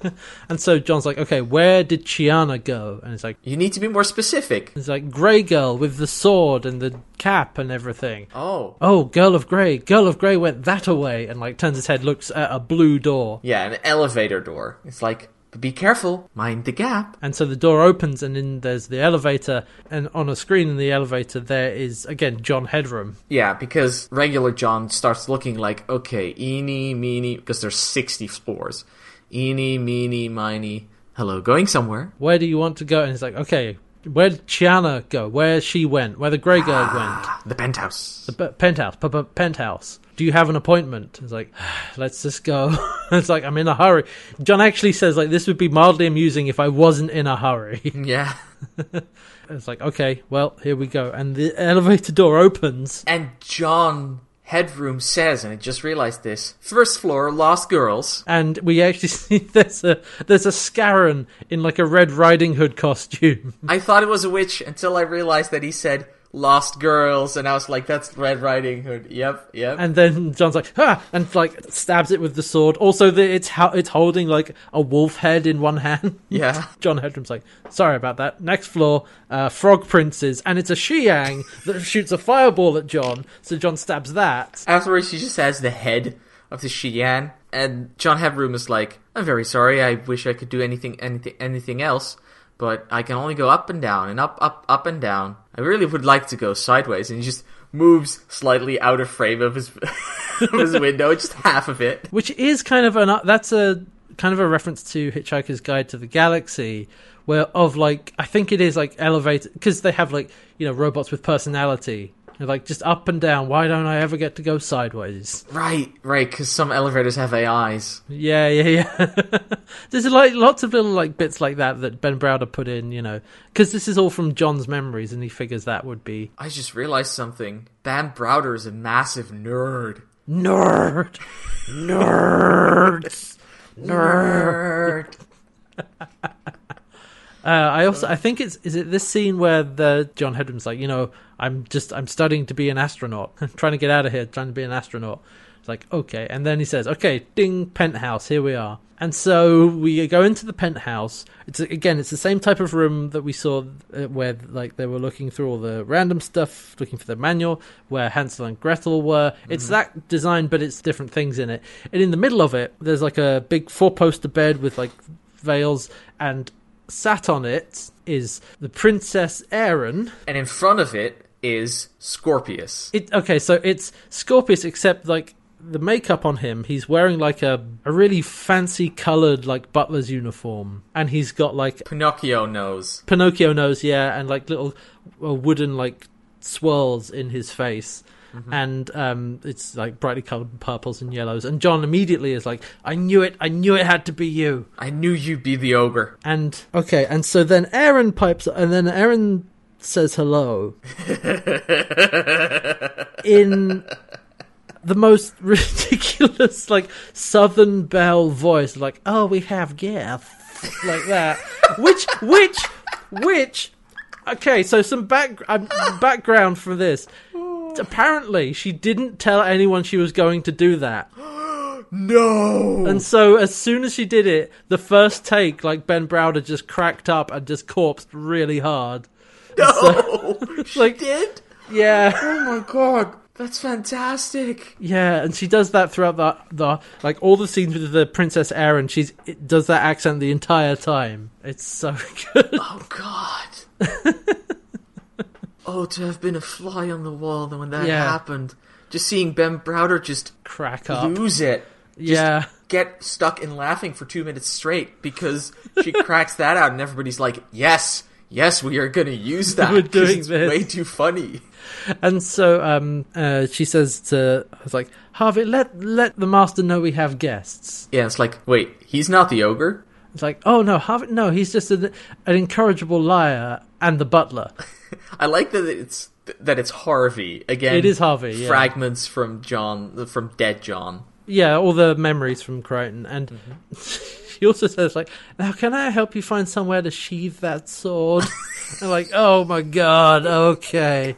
and so john's like okay where did chiana go and it's like You need to be more specific. it's like grey girl with the sword and the cap and everything Oh. oh girl of grey girl of grey went that away and like turns his head looks at a blue door Yeah, an elevator door. It's like, but be careful, mind the gap. And so the door opens, and then there's the elevator, and on a screen in the elevator there is again John Headroom. Yeah, because regular John starts looking like, okay, eeny, meeny, because there's 60 floors. Eeny, meeny, miny. Hello, going somewhere. Where do you want to go? And he's like, okay, where did Chiana go? Where she went? Where the Grey Girl went? Ah, the penthouse. The p- penthouse, p- p- penthouse. Do you have an appointment? It's like, let's just go. it's like I'm in a hurry. John actually says like this would be mildly amusing if I wasn't in a hurry. Yeah. it's like okay, well here we go, and the elevator door opens. And John Headroom says, and I just realized this, first floor, Lost Girls. and we actually see there's a there's a Scarran in like a Red Riding Hood costume. I thought it was a witch until I realized that he said Lost Girls, and I was like, that's Red Riding Hood. Yep, yep. And then John's like, ah, and like stabs it with the sword. Also, the, it's how it's holding like a wolf head in one hand. yeah. John Headroom's like, sorry about that. Next floor, uh, frog princes, and it's a Xiang that shoots a fireball at John. So John stabs that. Afterwards, she just has the head of the Xi'an, and John Headroom is like, "I'm very sorry. I wish I could do anything, anything, anything else, but I can only go up and down and up, up, up and down. I really would like to go sideways." And he just moves slightly out of frame of his of his window, just half of it. which is kind of an that's a kind of a reference to Hitchhiker's Guide to the Galaxy, where of like I think it is like elevated because they have like you know robots with personality. They're like just up and down. Why don't I ever get to go sideways? Right, right, because some elevators have AIs. Yeah, yeah, yeah. There's like lots of little like bits like that that Ben Browder put in, you know, because this is all from John's memories, and he figures that would be I just realized something. Ben Browder is a massive nerd. nerd, nerds, nerd. Uh, I also I think it's is it this scene where the John Headroom's like you know I'm just I'm studying to be an astronaut I'm trying to get out of here trying to be an astronaut. It's like okay. And then he says okay ding penthouse here we are. And so we go into the penthouse. It's again it's the same type of room that we saw uh, where like they were looking through all the random stuff looking for the manual where Hansel and Gretel were. It's that design but it's different things in it. And in the middle of it there's like a big four poster bed with like veils and sat on it is the Princess Aeryn. And in front of it is Scorpius. It okay, so it's Scorpius, except like the makeup on him, he's wearing like a a really fancy colored like butler's uniform, and he's got like Pinocchio nose. Pinocchio nose, yeah, and like little uh, wooden like swirls in his face. And um, it's like brightly colored purples and yellows. And John immediately is like, "I knew it! I knew it had to be you!" I knew you'd be the ogre. And okay, and so then Aeryn pipes, and then Aeryn says hello in the most ridiculous, like Southern Belle voice, like "Oh, we have guests," like that. which, which, which? Okay, so some back um, background for this. Apparently, she didn't tell anyone she was going to do that. No! And so as soon as she did it, the first take, like Ben Browder just cracked up and just corpsed really hard. no! she like- did? Yeah. Oh my god. That's fantastic. Yeah, and she does that throughout the the like all the scenes with the Princess Aeryn. She's it does that accent the entire time. It's so good. Oh god. oh, to have been a fly on the wall when that Yeah. happened. Just seeing Ben Browder just Crack up. lose it. Just Yeah. Get stuck in laughing for two minutes straight because she cracks that out and everybody's like, yes, yes, we are going to use that. We're doing it's this." way too funny. And so um uh she says to I was like, Harvey, let let the master know we have guests. Yeah, it's like, wait, he's not the ogre? It's like, oh no, Harvey no, he's just an, an incorrigible liar and the butler. I like that it's that it's Harvey again. It is Harvey, yeah. Fragments from John, from Dead John. Yeah, all the memories from Crichton. And Mm-hmm. she also says, like, now can I help you find somewhere to sheathe that sword? and like, oh my god, okay.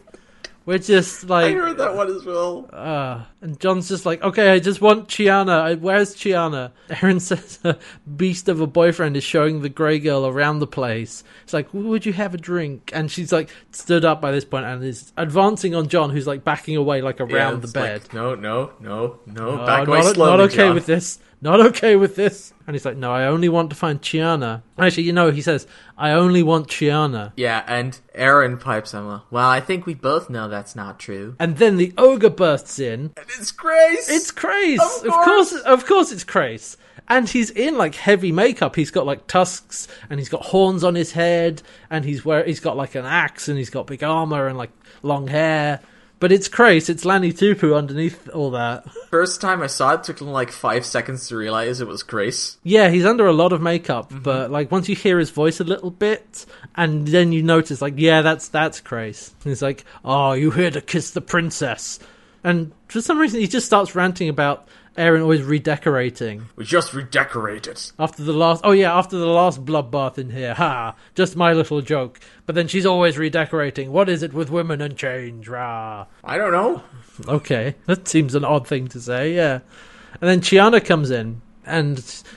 We're just like I heard that one as well. uh, and John's just like, okay, I just want Chiana. I- Where's Chiana? Aeryn says a beast of a boyfriend is showing the grey girl around the place. It's like, would you have a drink? And she's like, stood up by this point and is advancing on John, who's like backing away, like Yeah, around the bed. like, no, no, no, no. Oh, Back away not, slowly, not okay John. with this. Not okay with this. And he's like, no, I only want to find Chiana. Actually, you know, he says, I only want Chiana. Yeah, and Aeryn pipes him. Well, I think we both know that's not true. And then the ogre bursts in. And it's Crais. It's Crais. Of Of course, course. of course, it's Crais. And he's in like heavy makeup. He's got like tusks, and he's got horns on his head, and he's wear he's got like an axe, and he's got big armor and like long hair. But it's Crais. It's Lani Tupu underneath all that. First time I saw it, took him like five seconds to realize it was Crais. Yeah, he's under a lot of makeup, mm-hmm. but like once you hear his voice a little bit, and then you notice, like, yeah, that's that's Crais. And he's like, "Oh, you here to kiss the princess?" And for some reason, he just starts ranting about Aeryn always redecorating We just redecorated. after the last. Oh yeah, after the last bloodbath in here. Ha! Just my little joke. But then she's always redecorating. What is it with women and change? Rah. I don't know. Okay, that seems an odd thing to say, yeah. And then Chiana comes in, and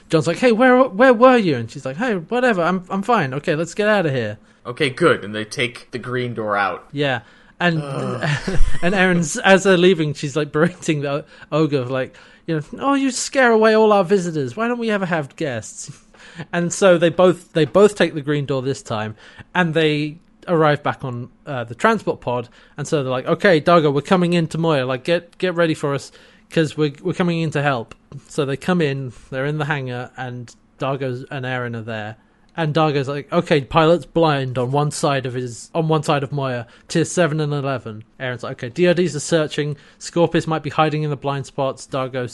John's like, "Hey, where where were you?" And she's like, "Hey, whatever, I'm I'm fine. Okay, let's get out of here." Okay, good. And they take the green door out. Yeah, and and Aeryn's as they're leaving, she's like berating the ogre, like, you know, "Oh, you scare away all our visitors. Why don't we ever have guests?" And so they both they both take the green door this time, and they arrive back on uh, the transport pod, and so they're like, "Okay, Dargo, we're coming into Moya. Like, get get ready for us because we're we're coming in to help." So they come in. They're in the hangar, and Dargo and Aeryn are there. And Dargo's like, "Okay, pilot's blind on one side of his on one side of Moya, tier seven and eleven. Aeryn's like, "Okay, DRDs are searching. Scorpius might be hiding in the blind spots." Dargo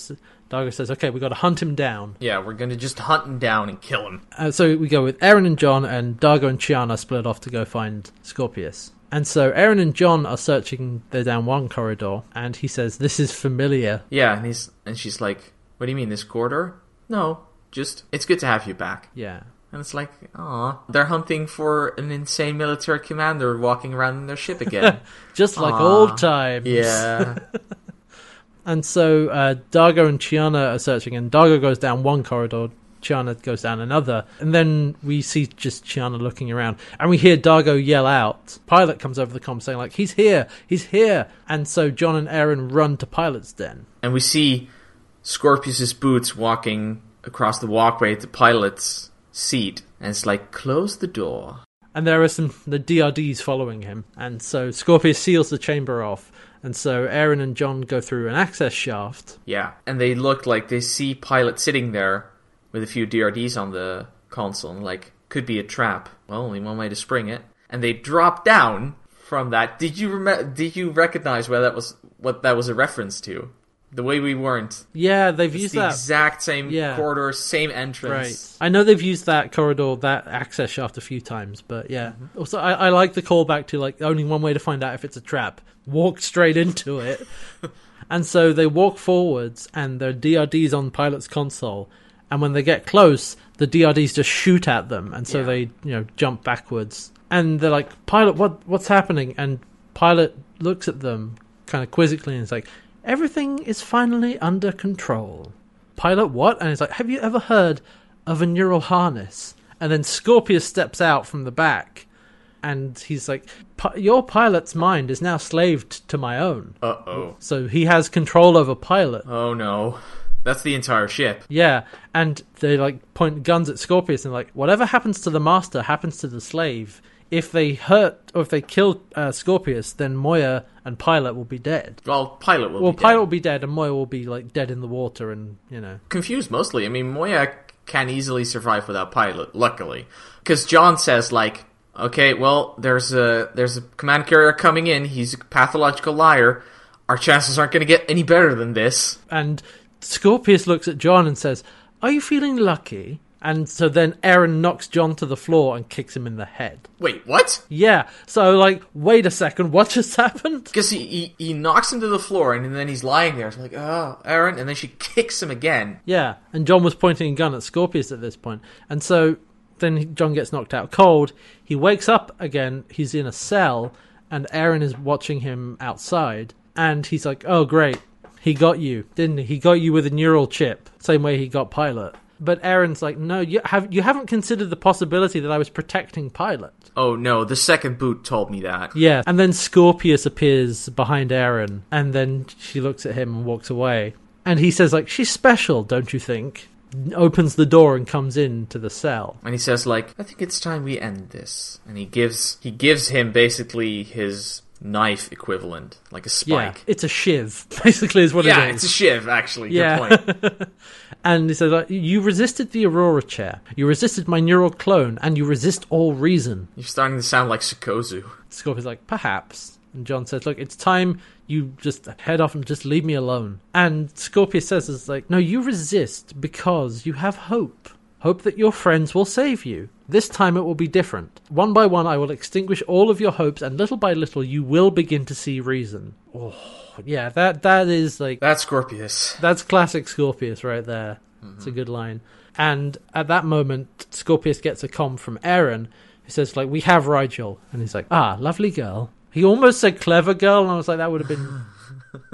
Dargo says, "Okay, we got to hunt him down." Yeah, we're gonna just hunt him down and kill him. Uh, so we go with Aeryn and John, and Dargo and Chiana split off to go find Scorpius. And so Aeryn and John are searching. They're down one corridor, and he says, "This is familiar." Yeah, and he's and she's like, "What do you mean this corridor? No, just it's good to have you back." Yeah, And it's like, aw, they're hunting for an insane military commander walking around in their ship again. just like old times. yeah, And so uh, Dargo and Chiana are searching, and Dargo goes down one corridor, Chiana goes down another, and then we see just Chiana looking around, and we hear Dargo yell out. Pilot comes over the comm saying like, "He's here, he's here!" And so John and Aeryn run to Pilot's den. and we see Scorpius's boots walking across the walkway to pilot's seat, and it's like, close the door. And there are some the DRDs following him, and so Scorpius seals the chamber off, and so Aeryn and John go through an access shaft. Yeah, and they look like they see pilot sitting there with a few DRDs on the console, and like, could be a trap. Well, only one way to spring it. And they drop down from that. Did you rem- Did you recognize where that was? What that was a reference to? The way we weren't. Yeah, they've It's used the that. exact same Yeah. corridor, same entrance. Right. I know they've used that corridor, that access shaft a few times, but yeah. Mm-hmm. Also, I, I like the callback to like only one way to find out if it's a trap: walk straight into it. and so they walk forwards, and there are DRDs on pilot's console. And when they get close, the DRDs just shoot at them, and so Yeah. they you know jump backwards. And they're like, "Pilot, what what's happening?" And pilot looks at them kind of quizzically, and is like, "Everything is finally under control." Pilot, what? And he's like, Have you ever heard of a neural harness? And then Scorpius steps out from the back and he's like, "Pi- Your pilot's mind is now slaved to my own. Uh oh. So he has control over Pilot. Oh no. That's the entire ship. Yeah. And they like point guns at Scorpius and like, Whatever happens to the master happens to the slave. If they hurt or if they kill uh, Scorpius, then Moya and Pilot will be dead. Well, pilot will Well, be dead. Pilot will be dead and Moya will be like dead in the water and, you know. confused mostly. I mean, Moya can easily survive without pilot, luckily, because John says like, okay, well, there's a there's a command carrier coming in. He's a pathological liar. Our chances aren't going to get any better than this. And Scorpius looks at John and says, Are you feeling lucky? And so then Aeryn knocks John to the floor and kicks him in the head. Wait, what? Yeah, so like, wait a second, what just happened? Because he, he he knocks him to the floor, and then he's lying there. It's like, oh, Aeryn, and then she kicks him again. Yeah, and John was pointing a gun at Scorpius at this point. And so then John gets knocked out cold. He wakes up again, he's in a cell, and Aeryn is watching him outside. And he's like, Oh, great, he got you, didn't he? He got you with a neural chip, same way he got Pilot. But Aeryn's like, No, you, have, you haven't considered the possibility that I was protecting Pilot. Oh no, the second boot told me that. Yeah, and then Scorpius appears behind Aeryn, and then she looks at him and walks away. And he says, like, she's special, don't you think? Opens the door and comes in to the cell. And he says like, I think it's time we end this. And he gives he gives him basically his knife equivalent, like a spike. Yeah, it's a shiv, basically, is what it is. Yeah, it's a shiv, actually. Good Yeah. point. and he says, like, you resisted the Aurora chair, you resisted my neural clone, and you resist all reason. You're starting to sound like Sikozu. Scorpius like, perhaps. And John says, look, it's time you just head off and just leave me alone. And Scorpius says, is like, no, you resist because you have hope. Hope that your friends will save you. This time it will be different. One by one I will extinguish all of your hopes, and little by little you will begin to see reason. Oh, yeah, that that is like That's Scorpius. that's classic Scorpius right there. It's a good line. And at that moment, Scorpius gets a com from Aeryn who says, like, we have Rygel. And he's like, ah, lovely girl. He almost said clever girl, and I was like, that would have been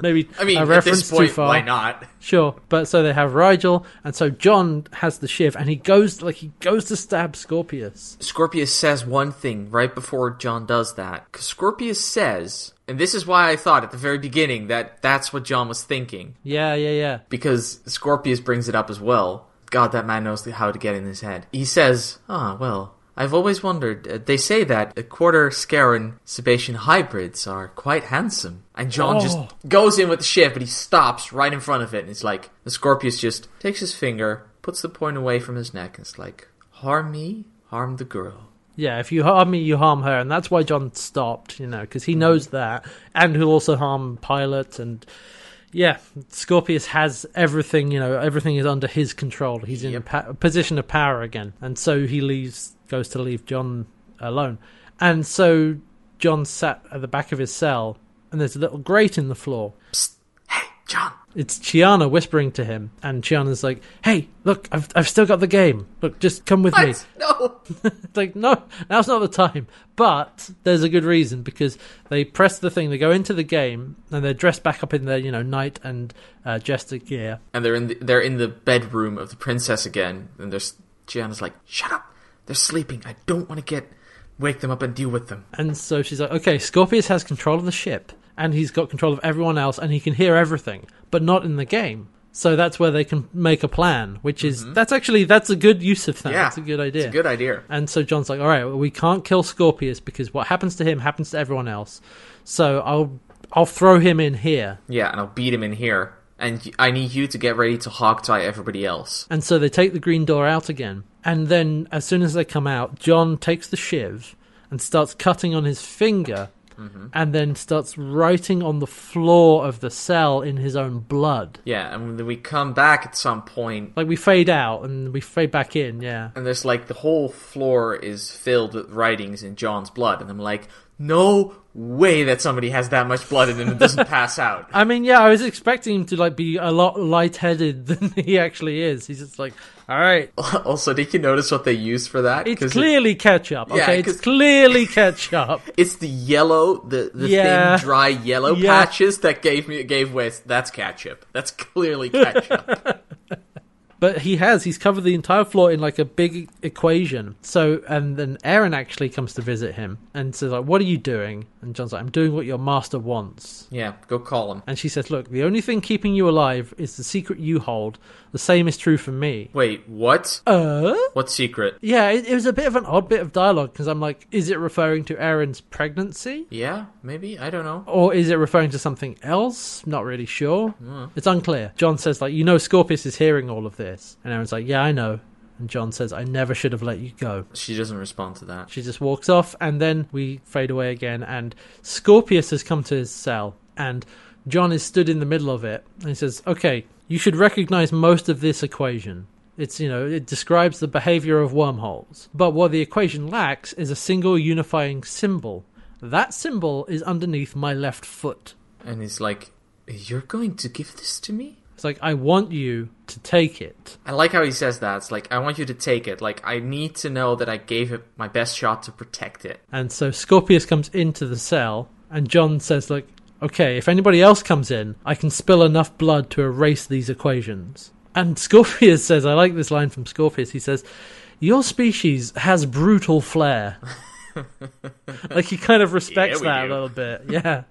maybe I mean, a at reference this point, too far. why not? Sure. But so they have Rygel, and so John has the shiv, and he goes, like, he goes to stab Scorpius. Scorpius says one thing right before John does that. Scorpius says, and this is why I thought at the very beginning that that's what John was thinking, Yeah, yeah, yeah. because Scorpius brings it up as well. God, that man knows how to get in his head. He says, "Ah, well, I've always wondered. Uh, they say that the quarter Scarran Sebacean hybrids are quite handsome. And John Oh. just goes in with the ship, and he stops right in front of it, and it's like the Scorpius just takes his finger, puts the point away from his neck, and it's like, harm me, harm the girl. Yeah, if you harm me, you harm her, and that's why John stopped, you know, because he knows that, and he'll also harm Pilot, and yeah, Scorpius has everything, you know, everything is under his control. He's in a pa- position of power again, and so he leaves, goes to leave John alone, and so John sat at the back of his cell, and there's a little grate in the floor. Psst, hey, John. It's Chiana whispering to him, and Chiana's like, "Hey, look, I've I've still got the game. Look, just come with me." No. It's like, no, now's not the time. But there's a good reason because they press the thing, they go into the game, and they're dressed back up in their, you know, knight and uh, jester gear. and they're in the, they're in the bedroom of the princess again, and there's Chiana's like, "Shut up! They're sleeping. I don't want to get wake them up and deal with them." And so she's like, okay, Scorpius has control of the ship, and he's got control of everyone else, and he can hear everything, but not in the game. So that's where they can make a plan, which is that's actually that's a good use of that. Mm-hmm. Yeah, that's a good idea. It's a good idea. And so John's like, all right, well, we can't kill Scorpius because what happens to him happens to everyone else. So I'll I'll throw him in here. Yeah, and I'll beat him in here, and I need you to get ready to hog tie everybody else. And so they take the green door out again. And then, as soon as they come out, John takes the shiv and starts cutting on his finger, mm-hmm. and then starts writing on the floor of the cell in his own blood. Yeah, and then we come back at some point, Like we fade out and we fade back in, yeah. and there's like the whole floor is filled with writings in John's blood, and I'm like, no way that somebody has that much blood in him and doesn't pass out. I mean, yeah, I was expecting him to like be a lot lightheaded than he actually is. He's just like, all right, also, did you notice what they use for that? it's 'Cause it- clearly ketchup. Yeah, Okay, it's 'cause- clearly ketchup. It's the yellow, the the Yeah. thin, dry yellow Yeah. patches that gave me gave way. That's ketchup. That's clearly ketchup. But he has. He's covered the entire floor in like a big equation. So, and then Aeryn actually comes to visit him and says, like, what are you doing? And John's like, I'm doing what your master wants. yeah, go call him. And she says, look, the only thing keeping you alive is the secret you hold. The same is true for me. Wait, what? Uh? What secret? Yeah, it, it was a bit of an odd bit of dialogue because I'm like, is it referring to Aeryn's pregnancy? Yeah, maybe I don't know. Or is it referring to something else? Not really sure. It's unclear. John says, like, you know, Scorpius is hearing all of this. And Aeryn's like, yeah, I know. And John says, I never should have let you go. She doesn't respond to that. She just walks off, and then we fade away again. And Scorpius has come to his cell, and John is stood in the middle of it. And he says, okay, you should recognize most of this equation. It's, you know, it describes the behavior of wormholes. But what the equation lacks is a single unifying symbol. That symbol is underneath my left foot. And he's like, "You're going to give this to me?" It's like, I want you to take it. I like how he says that. It's like, "I want you to take it." Like, I need to know that I gave it my best shot to protect it. And so Scorpius comes into the cell, and John says, like, okay, if anybody else comes in, I can spill enough blood to erase these equations. And Scorpius says, I like this line from Scorpius, he says, your species has brutal flair. like, he kind of respects Yeah, that a little bit, yeah.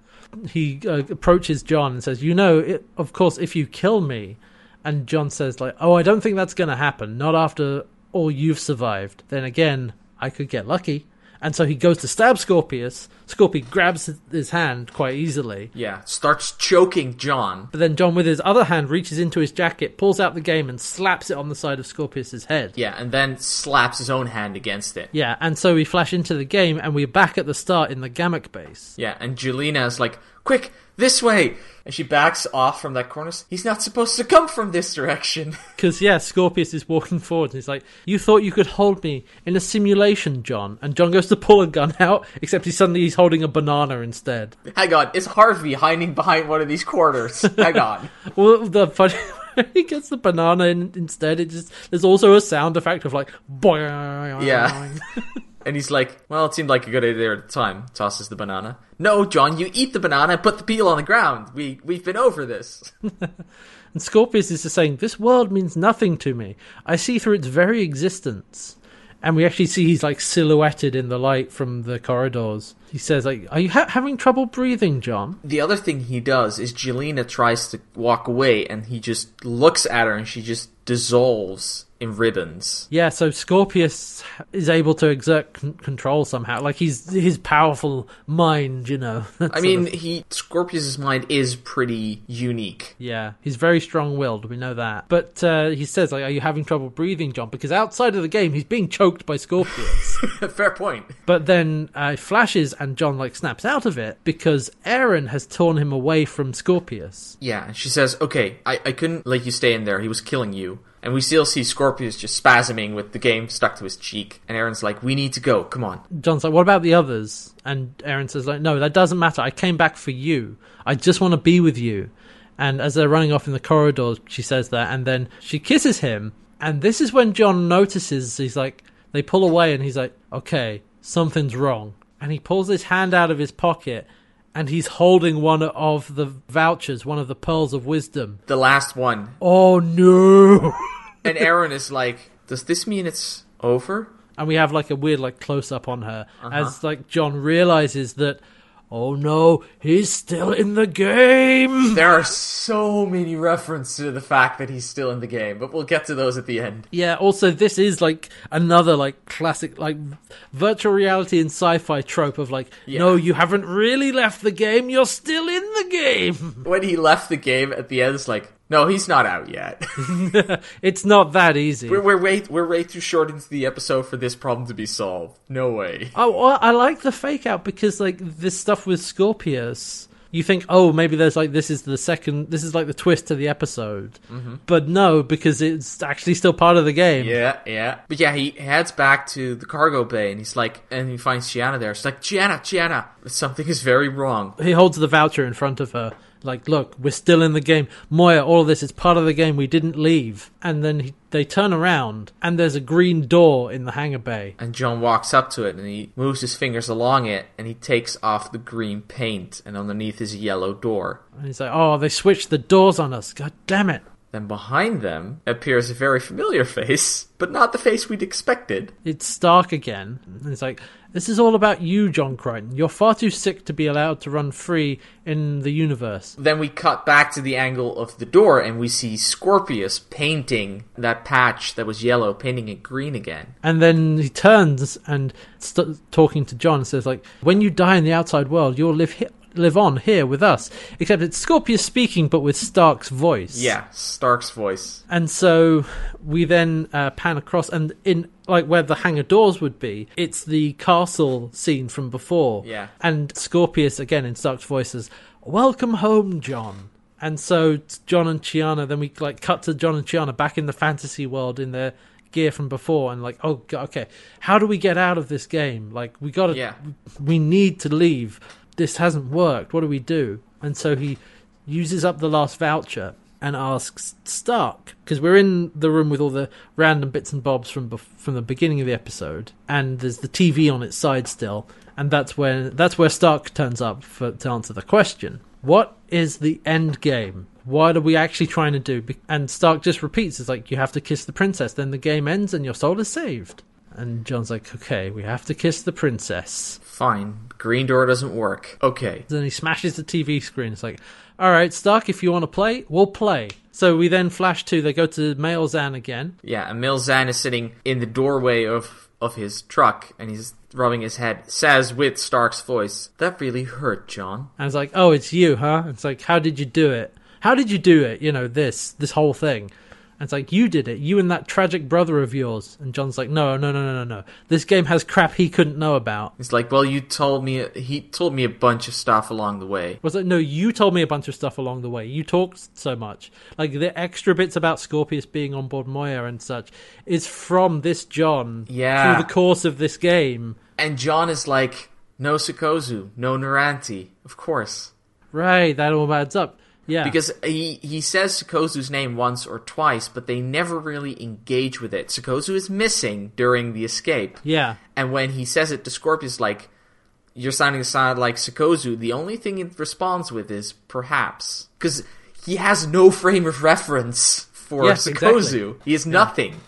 He uh, approaches John and says, you know, it, of course, if you kill me, and John says, like, oh, I don't think that's going to happen, not after all you've survived. Then again, I could get lucky. And so he goes to stab Scorpius. Scorpius grabs his- hand quite easily. Yeah, starts choking John. But then John, with his other hand, reaches into his jacket, pulls out the game, and slaps it on the side of Scorpius's head. Yeah, and then slaps his own hand against it. Yeah, and so we flash into the game, and we're back at the start in the Gammak base. Yeah, and Gilina is like, "Quick, this way!" And she backs off from that corner. He's not supposed to come from this direction. Because, yeah, Scorpius is walking forward, and he's like, You thought you could hold me in a simulation, John. And John goes to pull a gun out, except he suddenly he's holding a banana instead. Hang on, it's Harvey hiding behind one of these quarters. Hang on. Well, the funny. he gets the banana in, instead. It just there's also a sound effect of like boing. Yeah. And he's like, well, it seemed like a good idea at the time. Tosses the banana. No, John, you eat the banana and put the peel on the ground. We, we've been over this. And Scorpius is just saying, This world means nothing to me. I see through its very existence. And we actually see he's like silhouetted in the light from the corridors. He says, like, Are you ha- having trouble breathing, John? The other thing he does is Gilina tries to walk away and he just looks at her and she just dissolves in ribbons. Yeah, so Scorpius is able to exert c- control somehow. Like he's his powerful mind, you know. I mean, of- he Scorpius's mind is pretty unique. yeah, he's very strong-willed. We know that. But uh, he says, like, "Are you having trouble breathing, John?" Because outside of the game, he's being choked by Scorpius. Fair point. but then uh, it flashes, and John like snaps out of it because Aeryn has torn him away from Scorpius. Yeah, she says, "Okay, I, I couldn't let you stay in there. He was killing you." And we still see Scorpius just spasming with the game stuck to his cheek. And Aeryn's like, "We need to go. Come on." John's like, "What about the others?" And Aeryn says, "Like, no, that doesn't matter. I came back for you. I just want to be with you." And as they're running off in the corridor, she says that, and then she kisses him. And this is when John notices he's like, they pull away, and he's like, "Okay, something's wrong." And he pulls his hand out of his pocket, and he's holding one of the vouchers, one of the pearls of wisdom. The last one. Oh no! And Aeryn is like, "Does this mean it's over?" and we have like a weird like close up on her uh-huh. as like John realizes that oh no he's still in the game There are so many references to the fact that he's still in the game, but we'll get to those at the end. yeah also this is like another like classic like virtual reality and sci-fi trope of like Yeah. no you haven't really left the game you're still in the game When he left the game at the end, it's like, no, he's not out yet. it's not that easy we're, we're way we're way too short into the episode for this problem to be solved. No way. Oh, I like the fake out because like this stuff with Scorpius, you think, oh, maybe there's like this is the second, this is like the twist to the episode, mm-hmm. but no, because it's actually still part of the game. Yeah, yeah. But yeah, he heads back to the cargo bay and he's like, and he finds Chiana there. She's like, Chiana, Chiana, something is very wrong. He holds the voucher in front of her, like, look, we're still in the game. Moya, all of this is part of the game. We didn't leave. And then he, they turn around, and there's a green door in the hangar bay. And John walks up to it and he moves his fingers along it and he takes off the green paint and underneath is a yellow door. And he's like, oh, they switched the doors on us. God damn it. Then behind them appears a very familiar face, but not the face we'd expected. it's Stark again. And it's like, this is all about you, John Crichton. You're far too sick to be allowed to run free in the universe. Then we cut back to the angle of the door and we see Scorpius painting that patch that was yellow, painting it green again. And then he turns and st- talking to John and says, like, when you die in the outside world, you'll live here. Live on here with us, except it's Scorpius speaking, but with Stark's voice. Yeah, Stark's voice. And so we then uh, pan across, and in like where the hangar doors would be, it's the castle scene from before. Yeah. And Scorpius again in Stark's voice says, "Welcome home, John." And so John and Chiana, then we like cut to John and Chiana back in the fantasy world in their gear from before, and like, oh, God, okay, how do we get out of this game? Like, we gotta, Yeah. we need to leave. This hasn't worked. What do we do? And so he uses up the last voucher and asks Stark because we're in the room with all the random bits and bobs from bef- from the beginning of the episode, and there's the TV on its side still, and that's where that's where Stark turns up for, to answer the question: What is the end game? What are we actually trying to do? And Stark just repeats: "It's like you have to kiss the princess, then the game ends and your soul is saved." And John's like, "Okay, we have to kiss the princess." Fine. Green door doesn't work. Okay. Then he smashes the TV screen. It's like, all right, Stark, if you want to play, we'll play. So we then flash to, they go to male Zhaan again. Yeah, and male Zhaan is sitting in the doorway of, of his truck and he's rubbing his head. Says with Stark's voice, That really hurt, John. And it's like, oh, it's you, huh? It's like, how did you do it? How did you do it? You know, this, this whole thing. And it's like, you did it. You and that tragic brother of yours. And John's like, no, no, no, no, no, no. This game has crap he couldn't know about. It's like, Well, you told me, he told me a bunch of stuff along the way. Was like, no, you told me a bunch of stuff along the way. You talked so much. Like the extra bits about Scorpius being on board Moya and such is from this John Yeah. through the course of this game. And John is like, No Sikozu, no Noranti. Of course. Right, that all adds up. Yeah. Because he, he says Sikozu's name once or twice, but they never really engage with it. Sikozu is missing during the escape. yeah. And when he says it to Scorpius, like, you're sounding sound like Sikozu, the only thing it responds with is perhaps. Because he has no frame of reference for Yes, exactly. He has nothing.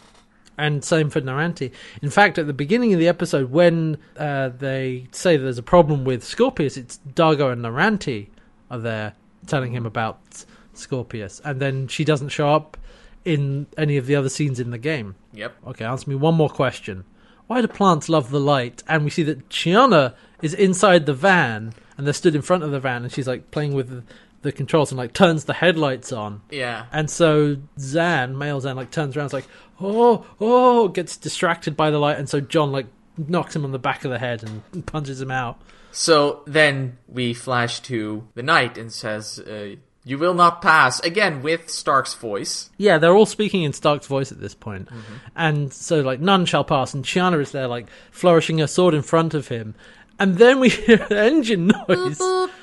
And same for Noranti. In fact, at the beginning of the episode, when uh, they say there's a problem with Scorpius, it's Dargo and Noranti are there telling him mm. about Scorpius. And then she doesn't show up in any of the other scenes in the game. Yep. Okay, answer me one more question. Why do plants love the light? And we see that Chiana is inside the van, and they're stood in front of the van, and she's like playing with the, the controls and like turns the headlights on. Yeah. And so Zhaan, male Zhaan, like turns around, is like, oh, oh, gets distracted by the light, and so John like knocks him on the back of the head and punches him out. So then we flash to the knight and says, uh, "You will not pass." Again with Stark's voice. Yeah, they're all speaking in Stark's voice at this point. And so, like, none shall pass. And Chiana is there, like, flourishing her sword in front of him. And then we hear an engine noise.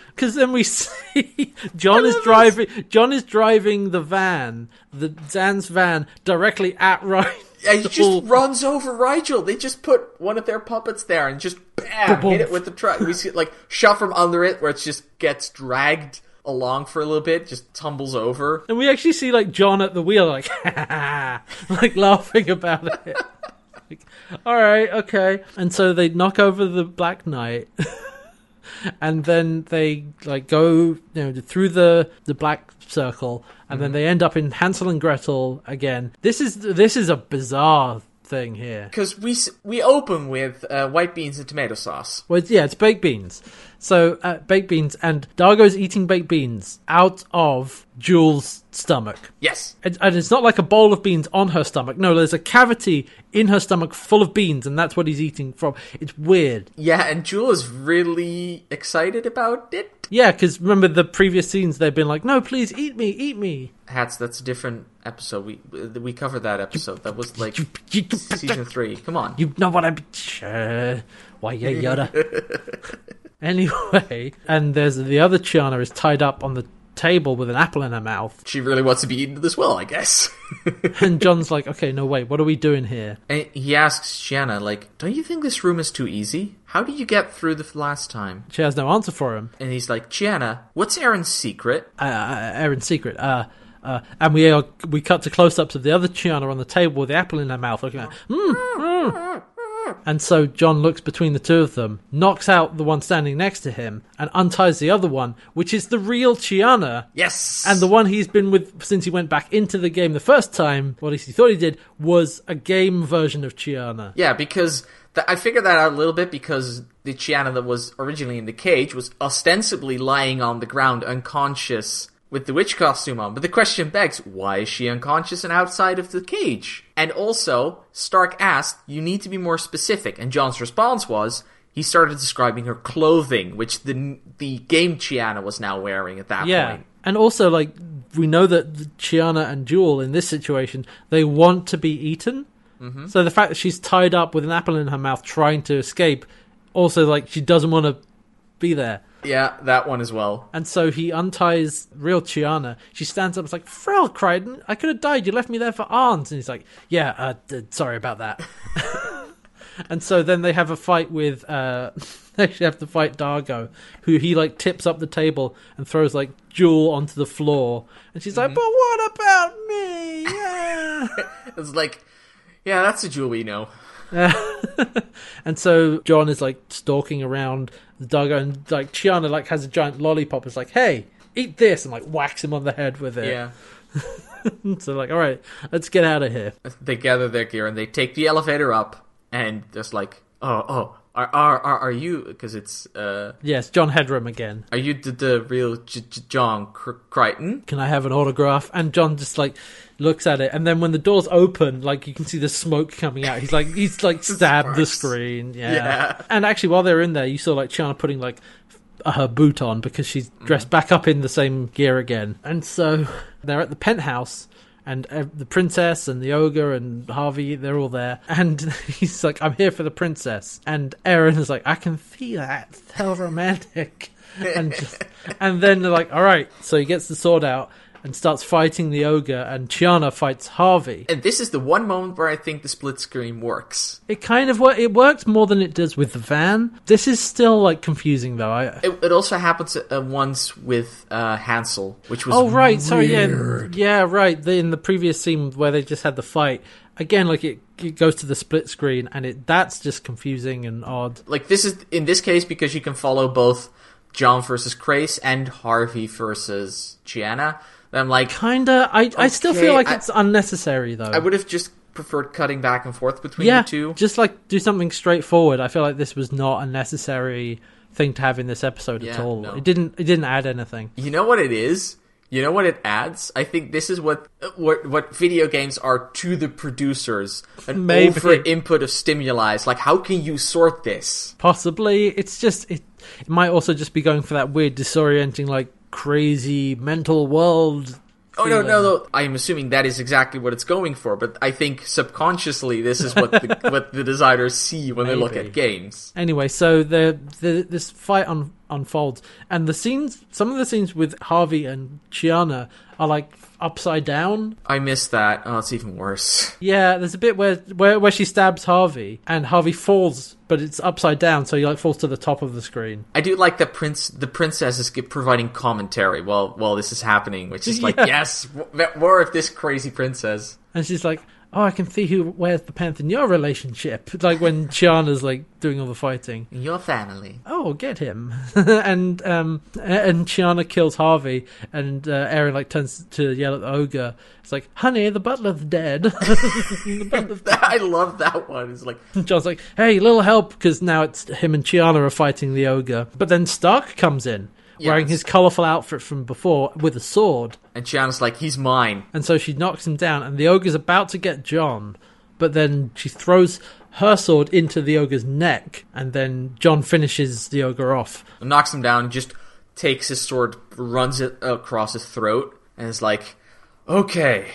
Because then we see John is driving. John is driving the van, the Zhaan's van, directly at Ryan. And he just runs over Rigel. They just put one of their puppets there and just bam, hit it with the truck. We see it like shot from under it where it just gets dragged along for a little bit, just tumbles over. And we actually see like John at the wheel, like like laughing about it. like, all right, okay. And so they knock over the Black Knight, and then they like go you know through the the black circle, and then they end up in Hansel and Gretel again. This is this is a bizarre thing here. Because we we open with uh, white beans and tomato sauce. Well, yeah, it's baked beans. So uh, baked beans, and Dargo's eating baked beans out of Jool's stomach. Yes. And, and it's not like a bowl of beans on her stomach. No, there's a cavity in her stomach full of beans, and that's what he's eating from. It's weird. Yeah, and Jool is really excited about it. Yeah, because remember the previous scenes, they've been like, no, please eat me, eat me. Hats, that's a different episode. We we covered that episode. That was like season three. Come on. you know what I'm. Sure. Why, yeah, Yoda. anyway, and there's the other Chiana is tied up on the table with an apple in her mouth. She really wants to be eaten as well, I guess. And John's like, okay, no, wait, what are we doing here? and he asks Chiana, like, "Don't you think this room is too easy? How did you get through the last time?" She has no answer for him. And he's like, "Chiana, what's Aeryn's secret?" uh, uh, Aeryn's secret. Uh, uh, and we are, we cut to close-ups of the other Chiana on the table with the apple in her mouth, looking at. Mm, mm. And so John looks between the two of them, knocks out the one standing next to him, and unties the other one, which is the real Chiana. Yes. And the one he's been with since he went back into the game the first time, or at least he thought he did, was a game version of Chiana. Yeah, because th- I figured that out a little bit because the Chiana that was originally in the cage was ostensibly lying on the ground unconscious with the witch costume on. But the question begs, why is she unconscious and outside of the cage? And also, Stark asked, you need to be more specific. And John's response was, he started describing her clothing, which the the game Chiana was now wearing at that Yeah. point. And also, like, we know that Chiana and Jool in this situation, they want to be eaten. Mm-hmm. So the fact that she's tied up with an apple in her mouth trying to escape, also, like, she doesn't want to be there. Yeah, that one as well. And so he unties real Chiana. She stands up and is like, Frell Crichton, I could have died. You left me there for aunts. And he's like, yeah, uh, d- sorry about that. and so then they have a fight with, uh, they actually have to fight Dargo, who he like tips up the table and throws like Jool onto the floor. And she's like, but what about me? Yeah. It's like, yeah, that's a jewel we know. and so John is like stalking around Dargo and like Chiana like has a giant lollipop. It's like, hey, eat this and like whacks him on the head with it. Yeah. So like, all right, let's get out of here. they gather their gear and they take the elevator up and just like oh oh are are are, are you because it's uh Yes, John Headroom again. are you the, the real J- J- John Cr- Crichton Can I have an autograph? And John just like looks at it, and then when the doors open, like you can see the smoke coming out. He's like he's like stabbed the screen. Yeah. Yeah. And actually, while they're in there, you saw like Chiana putting like her boot on because she's dressed back up in the same gear again. And so they're at the penthouse. And uh, the princess and the ogre and Harvey, they're all there. And he's like, I'm here for the princess. And Aeryn is like, I can feel that. Hell romantic. and just, and then they're like, all right. So he gets the sword out and starts fighting the ogre, and Chiana fights Harvey. and this is the one moment where I think the split screen works It kind of wor- it works more than it does with the van. This is still like confusing though. I, it, it also happens uh, once with uh, Hansel which was oh right, sorry, yeah, yeah, right. The, in the previous scene where they just had the fight again, like it, it goes to the split screen, and it that's just confusing and odd. like this is in this case because you can follow both John versus Crais and Harvey versus Chiana. I'm like, Kinda. I I still feel like I- it's unnecessary though. I would have just preferred cutting back and forth between yeah, the two. just like do something straightforward. I feel like this was not a necessary thing to have in this episode at all. no. It didn't. It didn't add anything. You know what it is? You know what it adds? I think this is what what what video games are to the producers. An Maybe. over input of stimuli. Like how can you sort this? Possibly, it's just it. It might also just be going for that weird, disorienting, like crazy mental world. Oh no, feeling. no, no! I'm assuming that is exactly what it's going for, but I think subconsciously this is what the, what the designers see when they look at games. Anyway, so the, the this fight un, unfolds, and the scenes, some of the scenes with Harvey and Chiana are like upside down. I missed that. Oh, it's even worse. Yeah, there's a bit where where where she stabs Harvey, and Harvey falls, but it's upside down, so he like falls to the top of the screen. I do like the prince. The princess is providing commentary while while this is happening, which is like, Yeah. yes, w- more of this crazy princess. And she's like, "Oh, I can see who wears the pants in your relationship." Like when Chiana's like doing all the fighting. In your family. Oh, get him! and um, and Chiana kills Harvey, and uh, Aeryn like turns to yell at the ogre. It's like, "Honey, the butler's dead." the butler's dead. I love that one. It's like, John's like, "Hey, little help," because now it's him and Chiana are fighting the ogre. But then Stark comes in, wearing his colourful outfit from before with a sword. and Chiana's like, he's mine. And so she knocks him down, and the ogre's about to get John, but then she throws her sword into the ogre's neck, and then John finishes the ogre off. knocks him down, just takes his sword, runs it across his throat, and is like, okay.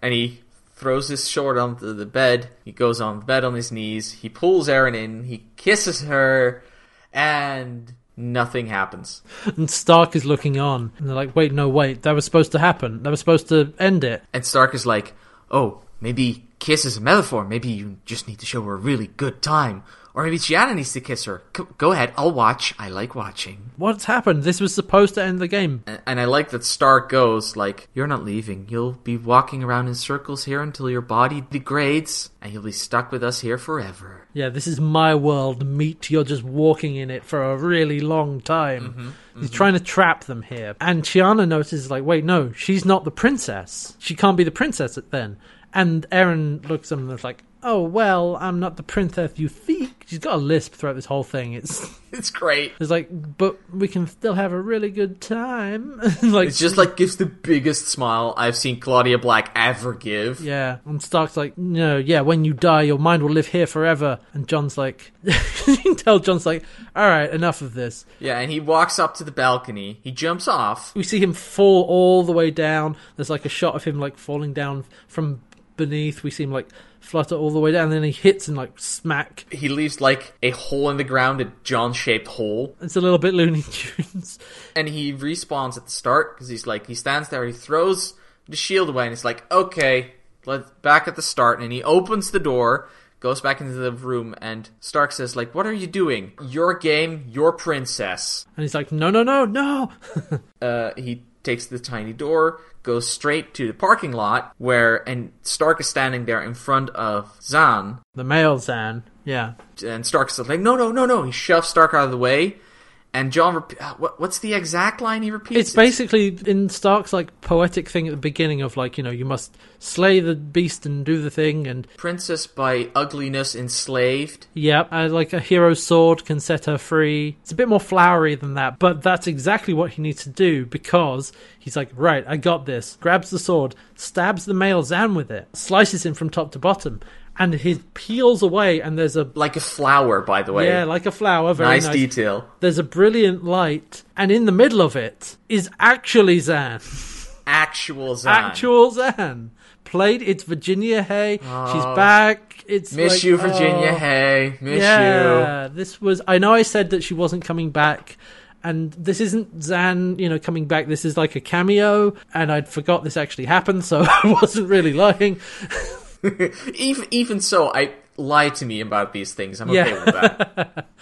And he throws his sword onto the bed. He goes on the bed on his knees. He pulls Aeryn in. He kisses her, and nothing happens. And Stark is looking on, and they're like, "Wait, no, wait, that was supposed to happen. That was supposed to end it." And Stark is like, oh, maybe kiss is a metaphor. Maybe you just need to show her a really good time. Or maybe Chiana needs to kiss her. Go, go ahead, I'll watch. I like watching. What's happened? This was supposed to end the game. And, and I like that Stark goes, like, you're not leaving. You'll be walking around in circles here until your body degrades, and you'll be stuck with us here forever. Yeah, this is my world. Meet you're just walking in it for a really long time. Mm-hmm, He's mm-hmm. trying to trap them here. And Chiana notices, like, wait, no, she's not the princess. She can't be the princess then. And Aeryn looks at him and is like, oh, well, I'm not the princess you think. She's got a lisp throughout this whole thing. It's, It's great. it's like, but we can still have a really good time. like, It's just like gives the biggest smile I've seen Claudia Black ever give. Yeah, and Stark's like, no, yeah, when you die, your mind will live here forever. And John's like, you can tell John's like, all right, enough of this. Yeah, and he walks up to the balcony. He jumps off. We see him fall all the way down. There's like a shot of him like falling down from beneath. We see him like flutter all the way down. And then he hits and like smack. He leaves like a hole in the ground, a John-shaped hole. It's a little bit Looney Tunes. and he respawns at the start because he's like he stands there he throws the shield away and it's like okay let's back at the start and he opens the door goes back into the room and stark says like what are you doing your game your princess And he's like, no, no, no, no. uh, he takes the tiny door goes straight to the parking lot where and stark is standing there in front of Zhaan the male Zhaan. Yeah. and stark is like no no no no he shoves stark out of the way and john rep- uh, what, what's the exact line he repeats It's basically in Stark's like poetic thing at the beginning of like, you know, you must slay the beast and do the thing and princess by ugliness enslaved. Yep, uh, like a hero's sword can set her free. It's a bit more flowery than that, but that's exactly what he needs to do because he's like, right, I got this. Grabs the sword, stabs the male Zhaan with it, slices him from top to bottom, and he peels away. And there's a Like a flower, by the way. yeah, like a flower, very nice, nice. detail. There's a brilliant light, and in the middle of it is actually Zhaan, Actual Zhaan. actual Zhaan. Played, it's Virginia Hey. She's Oh. back. It's Miss like, you, Virginia. oh. Hey, miss you. yeah, this was. I know I said that she wasn't coming back, and this isn't Zhaan, you know, coming back. This is like a cameo, and I'd forgot this actually happened, so I wasn't really lying. even even so, I lie to me about these things. I'm Yeah. okay with that.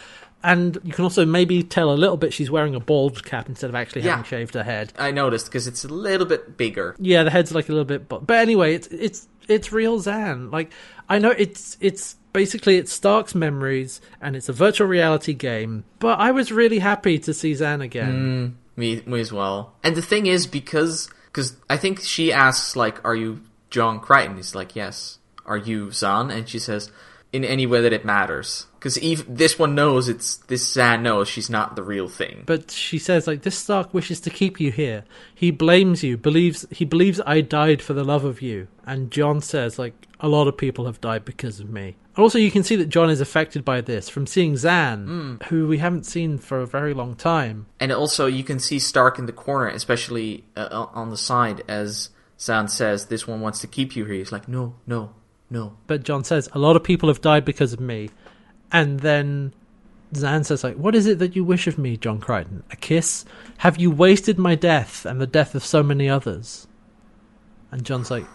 And you can also maybe tell a little bit she's wearing a bald cap instead of actually Yeah. having shaved her head. I noticed because it's a little bit bigger. Yeah, the head's like a little bit, but but anyway, it's it's it's real Zhaan. Like I know it's it's basically it's Stark's memories, and it's a virtual reality game. But I was really happy to see Zhaan again. Mm, me, me as well. And the thing is, because because I think she asks like, "Are you John Crichton?" He's like, "Yes." Are you Zhaan? And she says, "In any way that it matters." Because this one knows it's this Zhaan knows she's not the real thing. But she says like this Stark wishes to keep you here. He blames you, believes he believes I died for the love of you. And John says like a lot of people have died because of me. Also, you can see that John is affected by this from seeing Zhaan, who we haven't seen for a very long time. And also, you can see Stark in the corner, especially uh, on the side, as Zhaan says, "This one wants to keep you here." He's like, "No, no, no." But John says a lot of people have died because of me. And then Zhaan says like, "What is it that you wish of me, John Crichton? A kiss? Have you wasted my death and the death of so many others?" And John's like,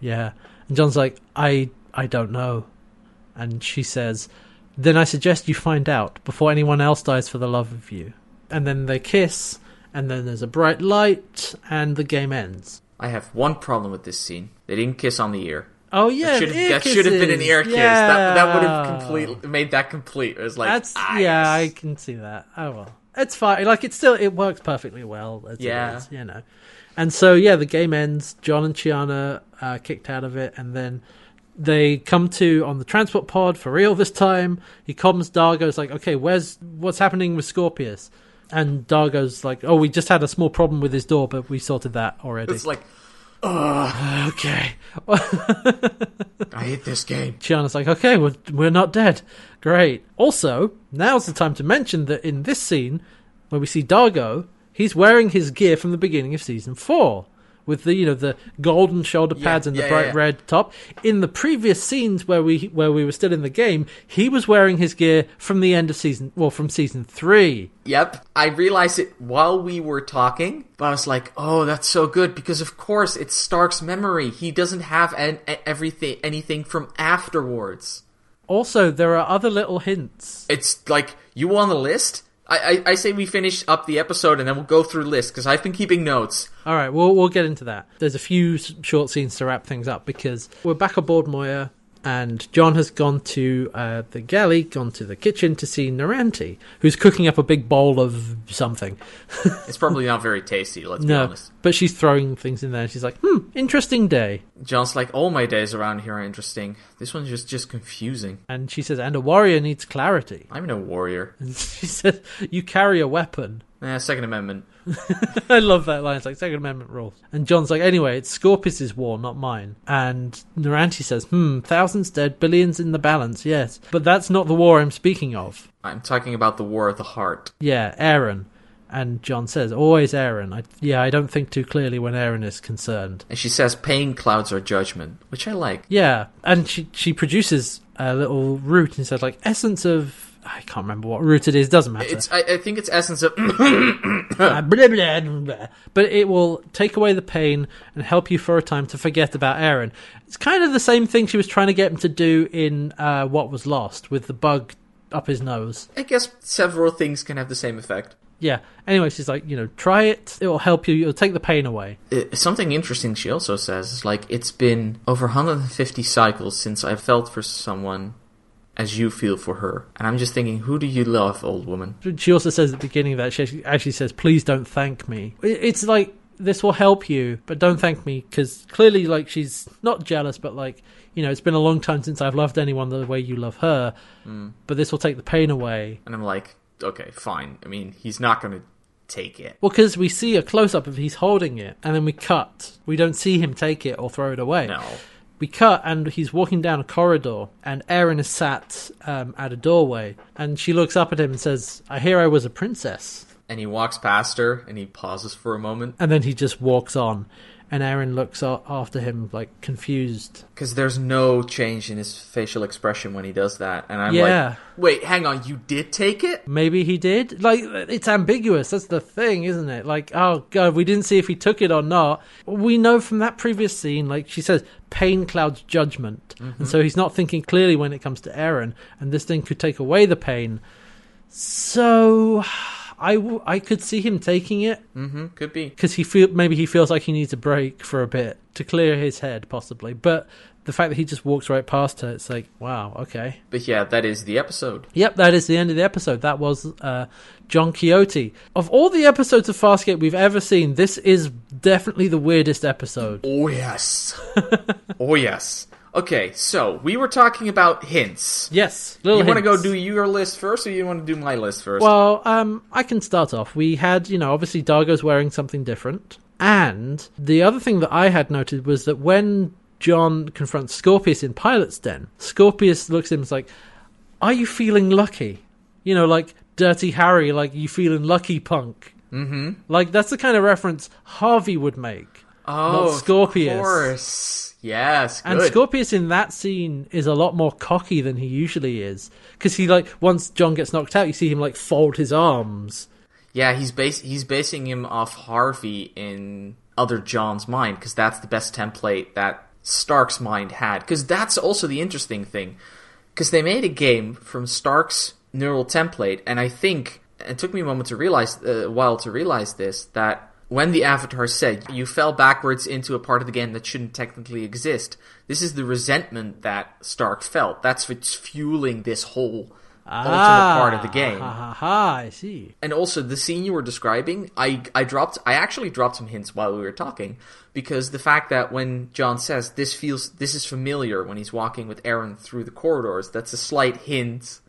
"Yeah." And John's like, "I I don't know." And she says, "Then I suggest you find out before anyone else dies for the love of you." And then they kiss, and then there's a bright light, and the game ends. I have one problem with this scene. They didn't kiss on the ear. Oh yeah, that should have, that should have been an ear kiss. That that would have Yeah. complete made that complete. It was like That's ah, yeah, I can see that. Oh well, it's fine. Like it still it works perfectly well. As Yeah. it is, you know. And so yeah, the game ends. John and Chiana are kicked out of it, and then they come to on the transport pod for real this time. He comes. Dargo's like, okay, where's what's happening with Scorpius? And Dargo's like, oh, we just had a small problem with his door, but we sorted that already. It's like okay. I hate this game. Chiana's like, okay, we're, we're not dead. Great. Also, now's the time to mention that in this scene, where we see Dargo, he's wearing his gear from the beginning of season four. With the you know the golden shoulder Yeah, pads and the yeah, bright yeah. red top. In the previous scenes where we where we were still in the game, he was wearing his gear from the end of season well from season three. Yep, I realized it while we were talking, but I was like, "Oh, that's so good!" Because of course it's Stark's memory. He doesn't have an, everything, anything from afterwards. Also, there are other little hints. It's like you on the list. I, I, say we finish up the episode and then we'll go through lists because I've been keeping notes. All right, we'll we'll get into that. There's a few short scenes to wrap things up because we're back aboard Moya, and John has gone to uh, the galley, gone to the kitchen to see Noranti, who's cooking up a big bowl of something. It's probably not very tasty. Let's be No, honest. but she's throwing things in there. and She's like, "Hmm, interesting day." John's like, "All my days around here are interesting. This one's just just confusing." And she says, "And a warrior needs clarity." I'm no warrior. And she says, "You carry a weapon." Eh, Second Amendment. I love that line. It's like Second Amendment rules. And John's like, anyway, it's Scorpius's war, not mine. And Noranti says, hmm, thousands dead, billions in the balance, yes. But that's not the war I'm speaking of. I'm talking about the War of the Heart. Yeah, Aeryn. And John says, always Aeryn. I, yeah, I don't think too clearly when Aeryn is concerned. And she says, "Pain clouds our judgment," which I like. Yeah, and she she produces a little root and says, like, essence of. I can't remember what root it is, doesn't matter. It's I, I think it's essence of Uh, blah, blah, blah. But it will take away the pain and help you for a time to forget about Aeryn. It's kind of the same thing she was trying to get him to do in uh, What Was Lost with the bug up his nose. I guess several things can have the same effect. Yeah. Anyway, she's like, you know, try it. It will help you. It'll take the pain away. Uh, something interesting she also says is like it's been over 150 cycles since I felt for someone as you feel for her, and I'm just thinking, who do you love, old woman? She also says at the beginning of that she actually says, "Please don't thank me." It's like this will help you, but don't thank me because clearly, like she's not jealous, but like you know, it's been a long time since I've loved anyone the way you love her. Mm. But this will take the pain away. And I'm like, okay, fine. I mean, he's not going to take it. Well, because we see a close up of he's holding it, and then we cut. We don't see him take it or throw it away. No. We cut, and he's walking down a corridor, and Aeryn is sat um, at a doorway, and she looks up at him and says, "I hear I was a princess." And he walks past her, and he pauses for a moment And then he just walks on, and Aeryn looks a- after him like confused. because there's no change in his facial expression when he does that, and I'm Yeah. like, wait, hang on, you did take it? Maybe he did. Like it's ambiguous. That's the thing, isn't it? Like, oh god, we didn't see if he took it or not. We know from that previous scene, like she says, pain clouds judgment, mm-hmm. and so he's not thinking clearly when it comes to Aeryn, and this thing could take away the pain. So, I, w- I could see him taking it Mm-hmm. Could be. because he feel maybe he feels like he needs a break for a bit to clear his head, possibly. But the fact that he just walks right past her, it's like, wow, okay. But yeah, that is the episode. Yep, that is the end of the episode. That was uh, John Quixote. Of all the episodes of Farscape we've ever seen, this is definitely the weirdest episode. Oh yes. oh yes. Okay, so we were talking about hints. Yes, little You want to go hints. do your list first, or you want to do my list first? Well, um, I can start off. We had, you know, obviously Dargo's wearing something different. And the other thing that I had noted was that when John confronts Scorpius in Pilot's Den, Scorpius looks at him and is like, Are you feeling lucky? You know, like Dirty Harry, like, you feeling lucky, punk? mm-hmm. Like, that's the kind of reference Harvey would make. Oh, Scorpius. Of course. Yes. Good. And Scorpius in that scene is a lot more cocky than he usually is. Because he, like, once John gets knocked out, you see him, like, fold his arms. Yeah, he's bas- he's basing him off Harvey in Other John's mind because that's the best template that Stark's mind had. Because that's also the interesting thing. Because they made a game from Stark's neural template, and I think it took me a moment to realize, uh, a while to realize this, that when the Avatar said you fell backwards into a part of the game that shouldn't technically exist, this is the resentment that Stark felt. That's what's fueling this whole ultimate part of the game. Ah, Ha ha ha! I see. And also the scene you were describing, I I dropped I actually dropped some hints while we were talking because the fact that when John says this feels this is familiar when he's walking with Aeryn through the corridors, that's a slight hint,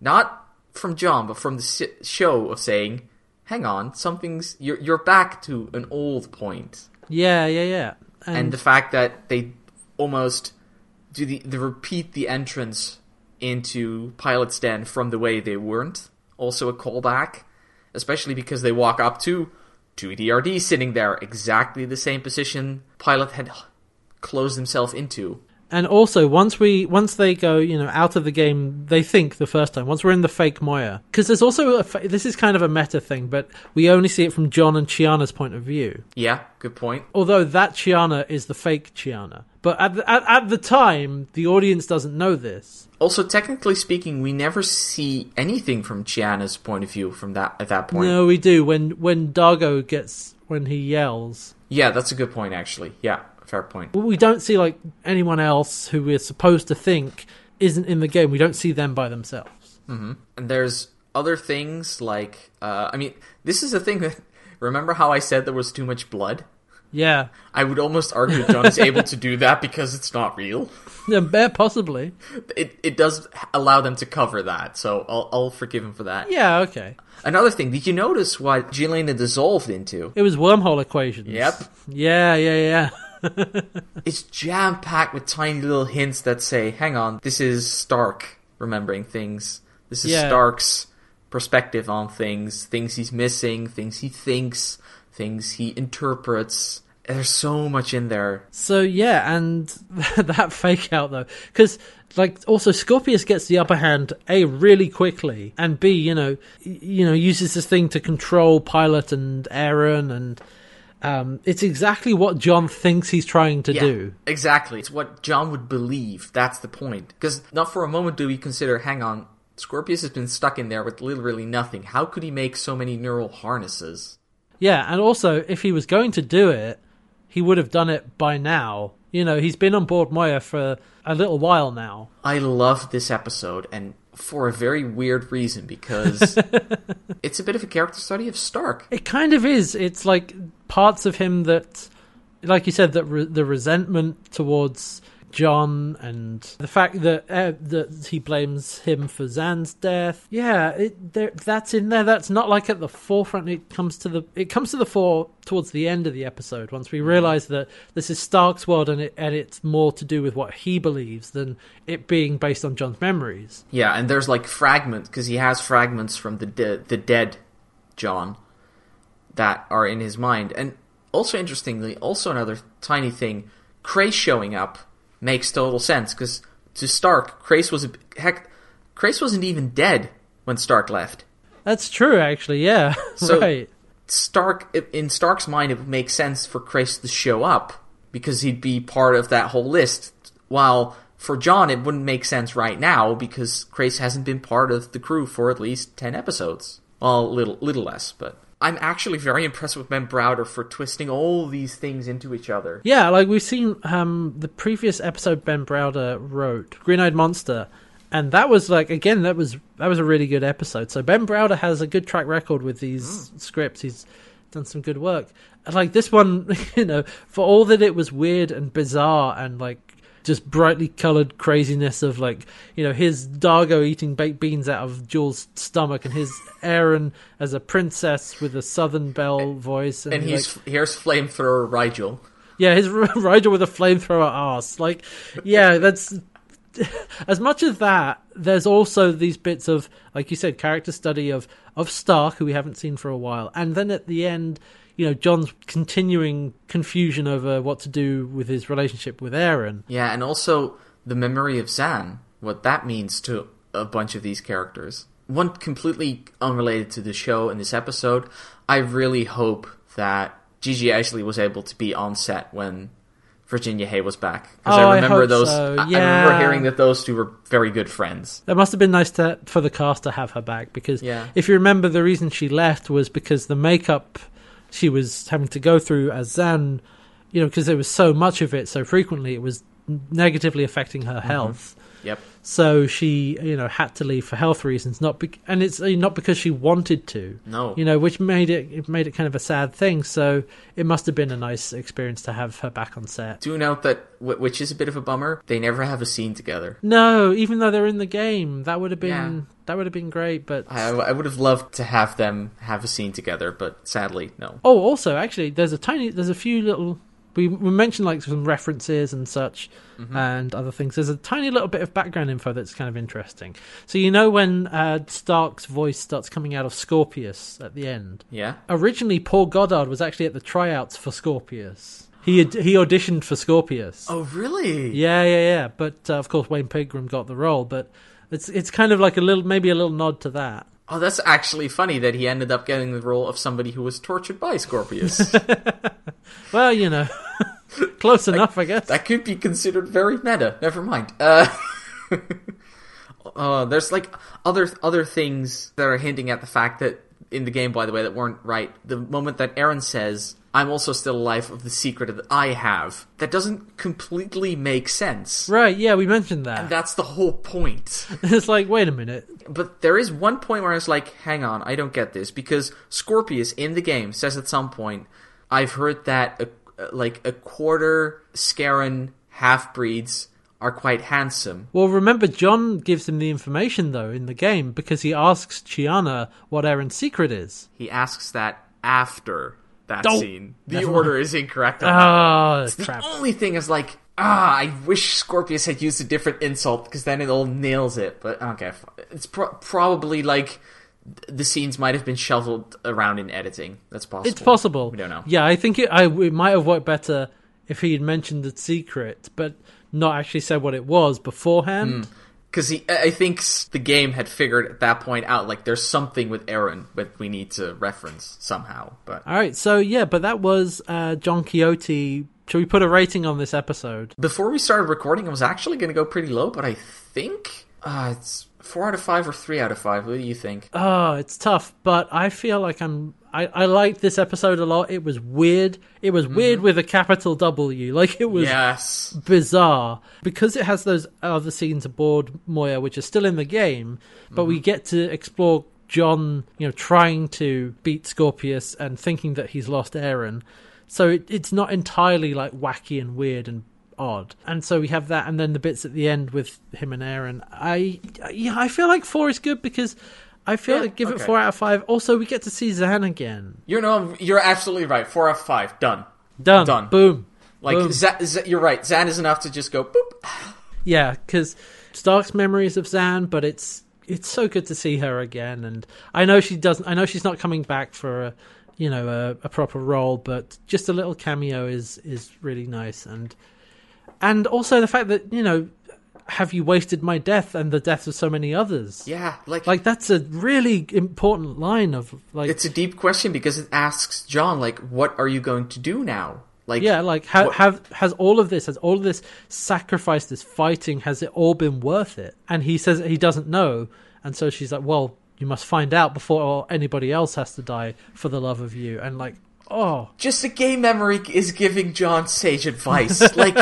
not from John but from the show of saying, "Hang on, something's you're you're back to an old point." Yeah, yeah, yeah. And, the fact that they almost do the they repeat the entrance into Pilot's Den from the way they weren't also a callback, especially because they walk up to to DRD sitting there exactly the same position Pilot had closed himself into. And also once we once they go, you know, out of the game, they think the first time. Once we're in the fake Moya, because there's also a, fa- this is kind of a meta thing, but we only see it from John and Chiana's point of view. Yeah, good point. Although that Chiana is the fake Chiana, but at the, at, at the time, the audience doesn't know this. Also, technically speaking, we never see anything from Chiana's point of view from that at that point. No, we do when when Dargo gets when he yells. Yeah, that's a good point actually. Yeah, fair point. we don't see like anyone else who we're supposed to think isn't in the game. We don't see them by themselves. And there's other things like, uh, I mean, this is a thing that. Remember how I said there was too much blood? Yeah, I would almost argue John is able to do that because it's not real. yeah, possibly. It it does allow them to cover that, so I'll I'll forgive him for that. Yeah, okay. Another thing, did you notice what Gilina dissolved into? It was wormhole equations. Yep. Yeah, yeah, yeah. It's jam packed with tiny little hints that say, "Hang on, this is Stark remembering things. This is Yeah. Stark's perspective on things, things he's missing, things he thinks, things he interprets." There's so much in there. So yeah, and that fake out though, because like also Scorpius gets the upper hand a really quickly, and b you know you know uses this thing to control Pilot and Aeryn, and um, it's exactly what John thinks he's trying to Yeah, do. Exactly. It's what John would believe. That's the point. Because not for a moment do we consider, hang on, Scorpius has been stuck in there with literally nothing. How could he make so many neural harnesses? Yeah, and also if he was going to do it, he would have done it by now. You know, he's been on board Moya for a little while now. I love this episode, and for a very weird reason, because it's a bit of a character study of Stark. It kind of is. It's like parts of him that, like you said, that re- the resentment towards John and the fact that uh, that he blames him for Zhaan's death. Yeah, it, there, that's in there. That's not like at the forefront. It comes to the it comes to the fore towards the end of the episode once we realize that this is Stark's world and it and it's more to do with what he believes than it being based on John's memories. Yeah, and there's like fragments, because he has fragments from the, de- the dead John that are in his mind. And also interestingly, also another tiny thing, Crais showing up makes total sense because to Stark, Crais was a, heck, Crais wasn't even dead when Stark left. That's true, actually. Yeah, So- right. Stark, in Stark's mind, it would make sense for Crais to show up because he'd be part of that whole list. While for John, it wouldn't make sense right now because Crais hasn't been part of the crew for at least ten episodes. Well, little little less, but I'm actually very impressed with Ben Browder for twisting all these things into each other. Yeah, like we've seen um, the previous episode Ben Browder wrote, Green Eyed Monster, and that was like again that was that was a really good episode. So Ben Browder has a good track record with these Hmm. scripts. He's done some good work. And, Like this one, you know, for all that it was weird and bizarre and like just brightly colored craziness of like you know his Dargo eating baked beans out of Jool's stomach and his Aeryn as a princess with a Southern Belle voice and, And like, he's here's flamethrower Rygel. yeah, his Rygel with a flamethrower ass. Like, yeah, that's as much as that. There's also these bits of, like you said, character study of of Stark, who we haven't seen for a while, and then at the end, you know, John's continuing confusion over what to do with his relationship with Aeryn. Yeah, and also the memory of Zhaan, what that means to a bunch of these characters. One completely unrelated to the show in this episode, I really hope that Gigi Edgley was able to be on set when Virginia Hey was back. Because Oh, I I remember hope those. so, I- I remember hearing that those two were very good friends. That must have been nice to, for the cast to have her back because Yeah. if you remember, the reason she left was because the makeup she was having to go through as Zhaan, you know, because there was so much of it so frequently, it was negatively affecting her mm-hmm. health. Yep. So she, you know, had to leave for health reasons, not be- and it's uh, not because she wanted to, No. you know, which made it it made it kind of a sad thing. So it must have been a nice experience to have her back on set. Do note that, which is a bit of a bummer, they never have a scene together. No, even though they're in the game, that would have been Yeah. that would have been great, but I, I would have loved to have them have a scene together, but sadly, no. Oh, also, actually, there's a tiny, there's a few little. We, we mentioned like some references and such, and other things. There's a tiny little bit of background info that's kind of interesting. So you know when uh, Stark's voice starts coming out of Scorpius at the end. Yeah? Originally, Paul Goddard was actually at the tryouts for Scorpius. He had, he auditioned for Scorpius. Oh, really? Yeah, yeah, yeah. But uh, of course, Wayne Pygram got the role. But it's it's kind of like a little, maybe a little nod to that. Oh, that's actually funny that he ended up getting the role of somebody who was tortured by Scorpius. Well, you know, close enough, I guess. that could be considered very meta. Never mind. Uh, uh, there's like other other things that are hinting at the fact that in the game, by the way, that weren't right. The moment that Aeryn says, "I'm also still alive of the secret that I have," that doesn't completely make sense. Right? Yeah, we mentioned that. And that's the whole point. It's like, wait a minute. But there is one point where I was like, hang on, I don't get this. Because Scorpius in the game says at some point, I've heard that a, like a quarter Scarran half breeds are quite handsome. Well, remember, John gives him the information though in the game because he asks Chiana what Aeryn's secret is. He asks that after that Don't- scene. The Never order is incorrect. on that. Ah, the only thing is like, ah, I wish Scorpius had used a different insult because then it all nails it. But okay, it's pro- probably like the scenes might have been shuffled around in editing. That's possible. It's possible. We don't know. Yeah, I think it, I, it might have worked better if he had mentioned the secret, but not actually said what it was beforehand. Because he, I I think the game had figured at that point out like there's something with Aeryn that we need to reference somehow. But All right, so yeah, but that was uh, John Quixote. Should we put a rating on this episode? before we started recording, I was actually going to go pretty low, but I think uh, it's four out of five or three out of five. What do you think? Oh, it's tough, but I feel like I'm. I, I liked this episode a lot. It was weird. It was weird mm-hmm. with a capital W. Like it was yes. bizarre because it has those other scenes aboard Moya, which are still in the game, but we mm-hmm. get to explore John, you know, trying to beat Scorpius and thinking that he's lost Aeryn. So it, it's not entirely like wacky and weird and odd. And so we have that, and then the bits at the end with him and Aeryn. I yeah, I feel like four is good because. I feel Yeah, like give it four out of five. Also, we get to see Zhaan again. You're you're absolutely right. Four out of five. Done. Done. Done. Boom. Like Boom. Z- Z- you're right. Zhaan is enough to just go boop. Yeah, because Stark's memories of Zhaan, but it's it's so good to see her again. And I know she doesn't. I know she's not coming back for a you know a, a proper role, but just a little cameo is is really nice. And and also the fact that you know, have you wasted my death and the death of so many others? Yeah, like, Like that's a really important line of like it's a deep question because it asks John, like, what are you going to do now? Like, yeah, like ha- what- have has all of this, has all of this sacrifice, this fighting, has it all been worth it? And he says he doesn't know, and so she's like, "Well, You must find out before anybody else has to die for the love of you. And like, oh, Just a gay memory is giving John sage advice. like,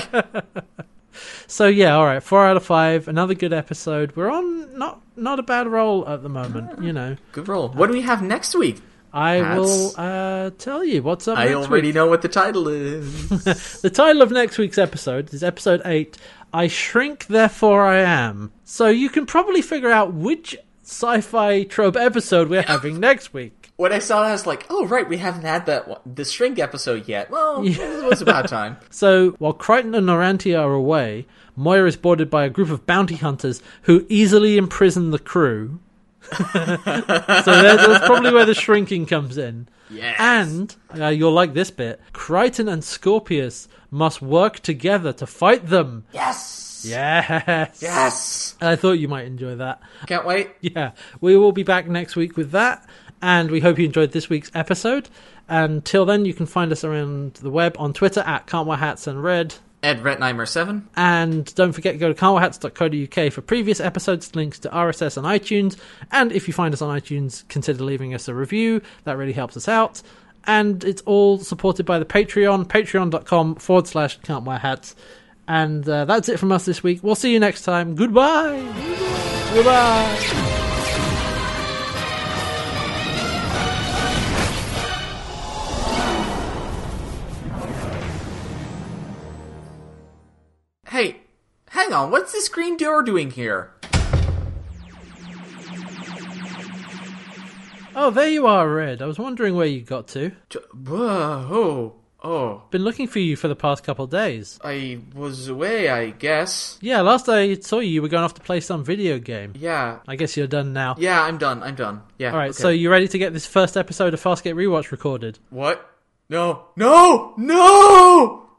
so yeah, all right, four out of five. Another good episode. We're on not not a bad roll at the moment. You know, good roll. What do we have next week? I That's- will uh, tell you what's up I next already week. know what the title is. The title of next week's episode is episode eight. I shrink, therefore I am. So you can probably figure out which sci-fi trope episode we're having next week. when I saw that, I was like, "Oh, right, we haven't had that one, the shrink episode yet." Well, it was about time. So while Crichton and Noranti are away, Moya is boarded by a group of bounty hunters who easily imprison the crew. so that- that's probably where the shrinking comes in. Yes. And uh, you'll like this bit: Crichton and Scorpius must work together to fight them. Yes. Yes. Yes. I thought you might enjoy that. Can't wait. Yeah, we will be back next week with that, and we hope you enjoyed this week's episode. Until then, you can find us around the web on Twitter at Can't Wear Hats and Red. Ed Retnheimer seven. And don't forget to go to carwellhats.co.uk for previous episodes, links to RSS and iTunes. And if you find us on iTunes, consider leaving us a review. That really helps us out. And it's all supported by the Patreon, patreon.com forward slash can't wear hats. And uh, that's it from us this week. We'll see you next time. Goodbye. Goodbye. Hey, hang on. What's this green door doing here? Oh, there you are, Red. I was wondering where you got to. J- Whoa. Oh. Been looking for you for the past couple of days. I was away. I guess. Yeah, last I saw you, you were going off to play some video game. Yeah. I guess you're done now. Yeah. I'm done. I'm done. Yeah. All right, okay. so you ready to get this first episode of Fastgate Rewatch recorded? What? No. No. No.